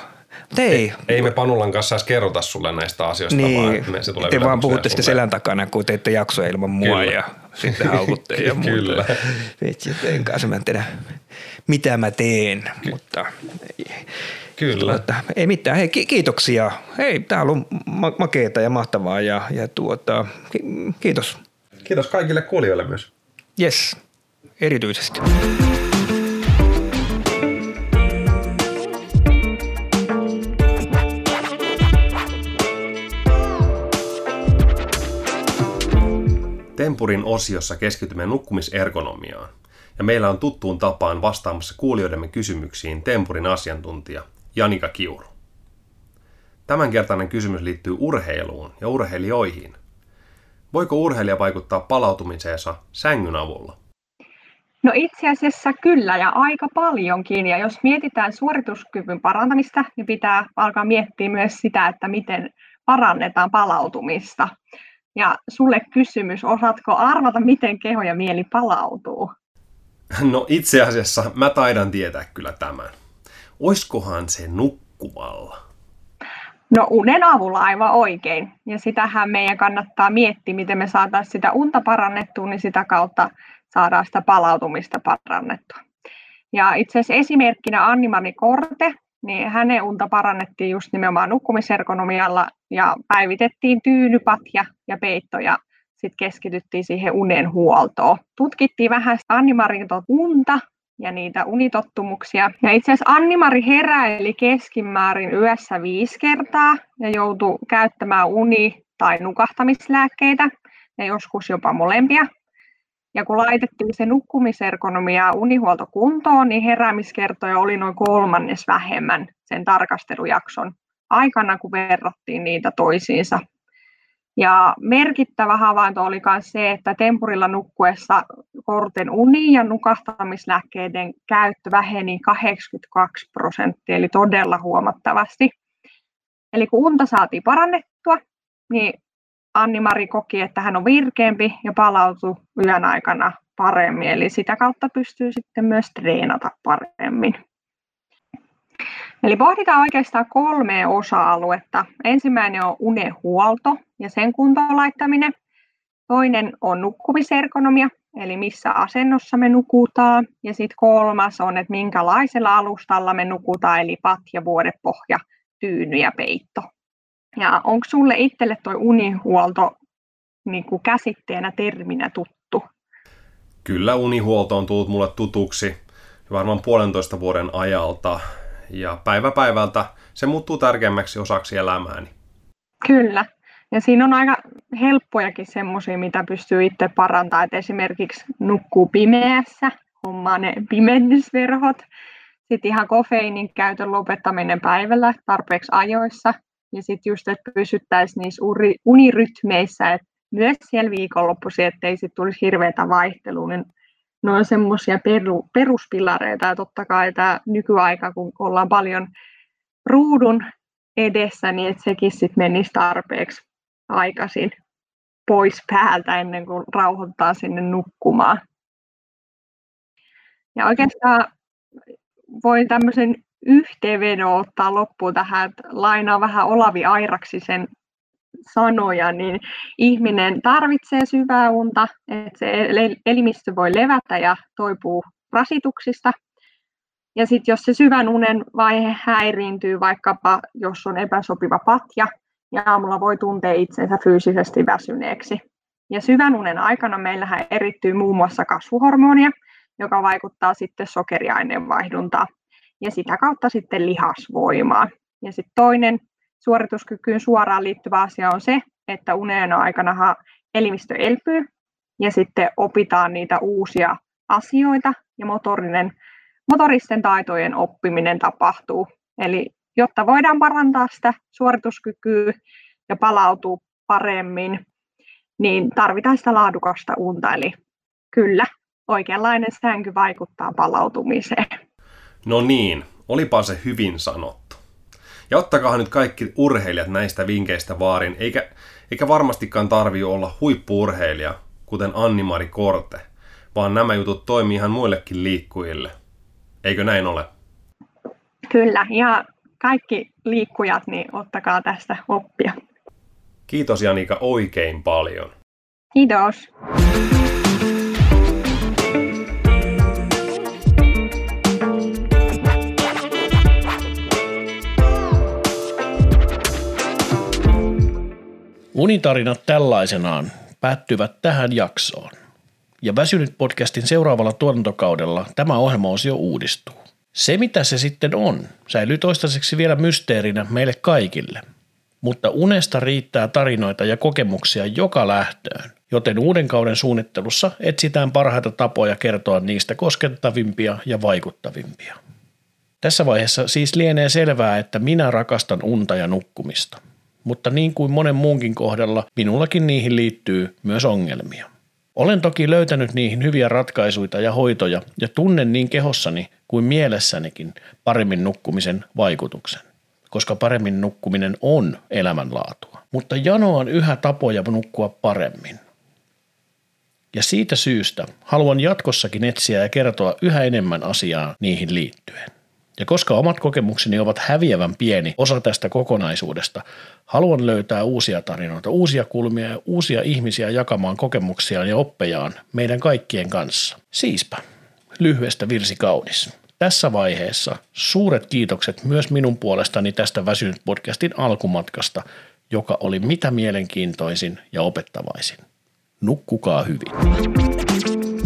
Speaker 4: Ei.
Speaker 3: ei me Panulan kanssa edes kerrota sulle näistä asioista,
Speaker 4: niin. vaan me, se tulee Te vaan puhutte sitten selän takana, kun teette jaksoja ilman mua Kyllä. ja sitten haukutte ja muuta. Kyllä. Vitsi, en kanssa mä tiedä, mitä mä teen, Ky- mutta
Speaker 3: Kyllä. Tuota,
Speaker 4: ei mitään. Hei, kiitoksia. Hei, tää on ollut makeeta ja mahtavaa ja, ja tuota, kiitos.
Speaker 3: Kiitos kaikille kuulijoille myös.
Speaker 4: Yes, erityisesti.
Speaker 3: Tempurin osiossa keskitymme nukkumisergonomiaan, ja meillä on tuttuun tapaan vastaamassa kuulijoidemme kysymyksiin Tempurin asiantuntija Janika Kiuru. Tämänkertainen kysymys liittyy urheiluun ja urheilijoihin. Voiko urheilija vaikuttaa palautumiseensa sängyn avulla?
Speaker 5: No itse asiassa kyllä ja aika paljonkin. Ja jos mietitään suorituskyvyn parantamista, niin pitää alkaa miettiä myös sitä, että miten parannetaan palautumista. Ja sulle kysymys, osaatko arvata, miten keho ja mieli palautuu?
Speaker 3: No itse asiassa mä taidan tietää kyllä tämän. Oiskohan se nukkumalla?
Speaker 5: No unen avulla aivan oikein. Ja sitähän meidän kannattaa miettiä, miten me saataisiin sitä unta parannettua, niin sitä kautta saadaan sitä palautumista parannettua. Ja itse asiassa esimerkkinä Annimani Korte, niin hänen unta parannettiin just nimenomaan nukkumisergonomialla ja päivitettiin tyynypatja ja peitto ja sitten keskityttiin siihen unen huoltoon. Tutkittiin vähän Annimarin unta ja niitä unitottumuksia. Ja itse asiassa Annimari heräili keskimäärin yössä viisi kertaa ja joutui käyttämään uni- tai nukahtamislääkkeitä ja joskus jopa molempia. Ja kun laitettiin se nukkumisergonomia ja unihuolto kuntoon, niin heräämiskertoja oli noin kolmannes vähemmän sen tarkastelujakson aikana, kun verrattiin niitä toisiinsa. Ja merkittävä havainto oli myös se, että tempurilla nukkuessa korten uni- ja nukahtamislääkkeiden käyttö väheni 82 prosenttia, eli todella huomattavasti. Eli kun unta saatiin parannettua, niin Anni-Mari koki, että hän on virkeämpi ja palautui yön aikana paremmin, eli sitä kautta pystyy sitten myös treenata paremmin. Eli pohditaan oikeastaan kolme osa-aluetta. Ensimmäinen on unehuolto ja sen kuntoon laittaminen. Toinen on nukkumisergonomia, eli missä asennossa me nukutaan. Ja sitten kolmas on, että minkälaisella alustalla me nukutaan, eli patja, vuodepohja, tyyny ja peitto. Ja onko sulle itselle tuo unihuolto niin kuin käsitteenä, terminä tuttu?
Speaker 3: Kyllä unihuolto on tullut mulle tutuksi varmaan puolentoista vuoden ajalta ja päivä päivältä se muuttuu tärkeämmäksi osaksi elämääni.
Speaker 5: Kyllä. Ja siinä on aika helppojakin semmoisia, mitä pystyy itse parantamaan. Et esimerkiksi nukkuu pimeässä, hommaa ne pimennysverhot. Sitten ihan kofeiinin käytön lopettaminen päivällä tarpeeksi ajoissa – ja sitten just, että pysyttäisiin niissä uri, unirytmeissä, että myös siellä viikonloppuisin, ettei sitten tulisi hirveätä vaihtelua, niin ne on semmoisia peru, peruspilareita. Ja totta kai tämä nykyaika, kun ollaan paljon ruudun edessä, niin että sekin sitten menisi tarpeeksi aikaisin pois päältä ennen kuin rauhoittaa sinne nukkumaan. Ja oikeastaan voi tämmöisen yhteenvedon ottaa loppuun tähän, lainaa vähän Olavi Airaksisen sanoja, niin ihminen tarvitsee syvää unta, että se elimistö voi levätä ja toipuu rasituksista. Ja sitten jos se syvän unen vaihe häiriintyy, vaikkapa jos on epäsopiva patja, ja aamulla voi tuntea itsensä fyysisesti väsyneeksi. Ja syvän unen aikana meillähän erittyy muun muassa kasvuhormonia, joka vaikuttaa sitten sokeriaineenvaihduntaan ja sitä kautta sitten lihasvoimaa. Ja sitten toinen suorituskykyyn suoraan liittyvä asia on se, että unen aikana elimistö elpyy ja sitten opitaan niitä uusia asioita ja motorinen, motoristen taitojen oppiminen tapahtuu. Eli jotta voidaan parantaa sitä suorituskykyä ja palautua paremmin, niin tarvitaan sitä laadukasta unta. Eli kyllä, oikeanlainen sänky vaikuttaa palautumiseen.
Speaker 3: No niin, olipa se hyvin sanottu. Ja ottakaa nyt kaikki urheilijat näistä vinkkeistä vaarin, eikä, eikä varmastikaan tarvi olla huippuurheilija, kuten Anni-Mari Korte, vaan nämä jutut toimii ihan muillekin liikkujille. Eikö näin ole?
Speaker 5: Kyllä, ja kaikki liikkujat, niin ottakaa tästä oppia.
Speaker 3: Kiitos Janika oikein paljon.
Speaker 5: Kiitos.
Speaker 1: Unitarinat tällaisenaan päättyvät tähän jaksoon. Ja Väsynyt podcastin seuraavalla tuotantokaudella tämä ohjelmaosio uudistuu. Se mitä se sitten on, säilyy toistaiseksi vielä mysteerinä meille kaikille. Mutta unesta riittää tarinoita ja kokemuksia joka lähtöön, joten uuden kauden suunnittelussa etsitään parhaita tapoja kertoa niistä koskettavimpia ja vaikuttavimpia. Tässä vaiheessa siis lienee selvää, että minä rakastan unta ja nukkumista. Mutta niin kuin monen muunkin kohdalla, minullakin niihin liittyy myös ongelmia. Olen toki löytänyt niihin hyviä ratkaisuja ja hoitoja ja tunnen niin kehossani kuin mielessänikin paremmin nukkumisen vaikutuksen, koska paremmin nukkuminen on elämänlaatua. Mutta janoan yhä tapoja nukkua paremmin. Ja siitä syystä haluan jatkossakin etsiä ja kertoa yhä enemmän asiaa niihin liittyen. Ja koska omat kokemukseni ovat häviävän pieni osa tästä kokonaisuudesta, haluan löytää uusia tarinoita, uusia kulmia ja uusia ihmisiä jakamaan kokemuksiaan ja oppejaan meidän kaikkien kanssa. Siispä, lyhyestä virsi kaunis. Tässä vaiheessa suuret kiitokset myös minun puolestani tästä Väsynyt podcastin alkumatkasta, joka oli mitä mielenkiintoisin ja opettavaisin. Nukkukaa hyvin.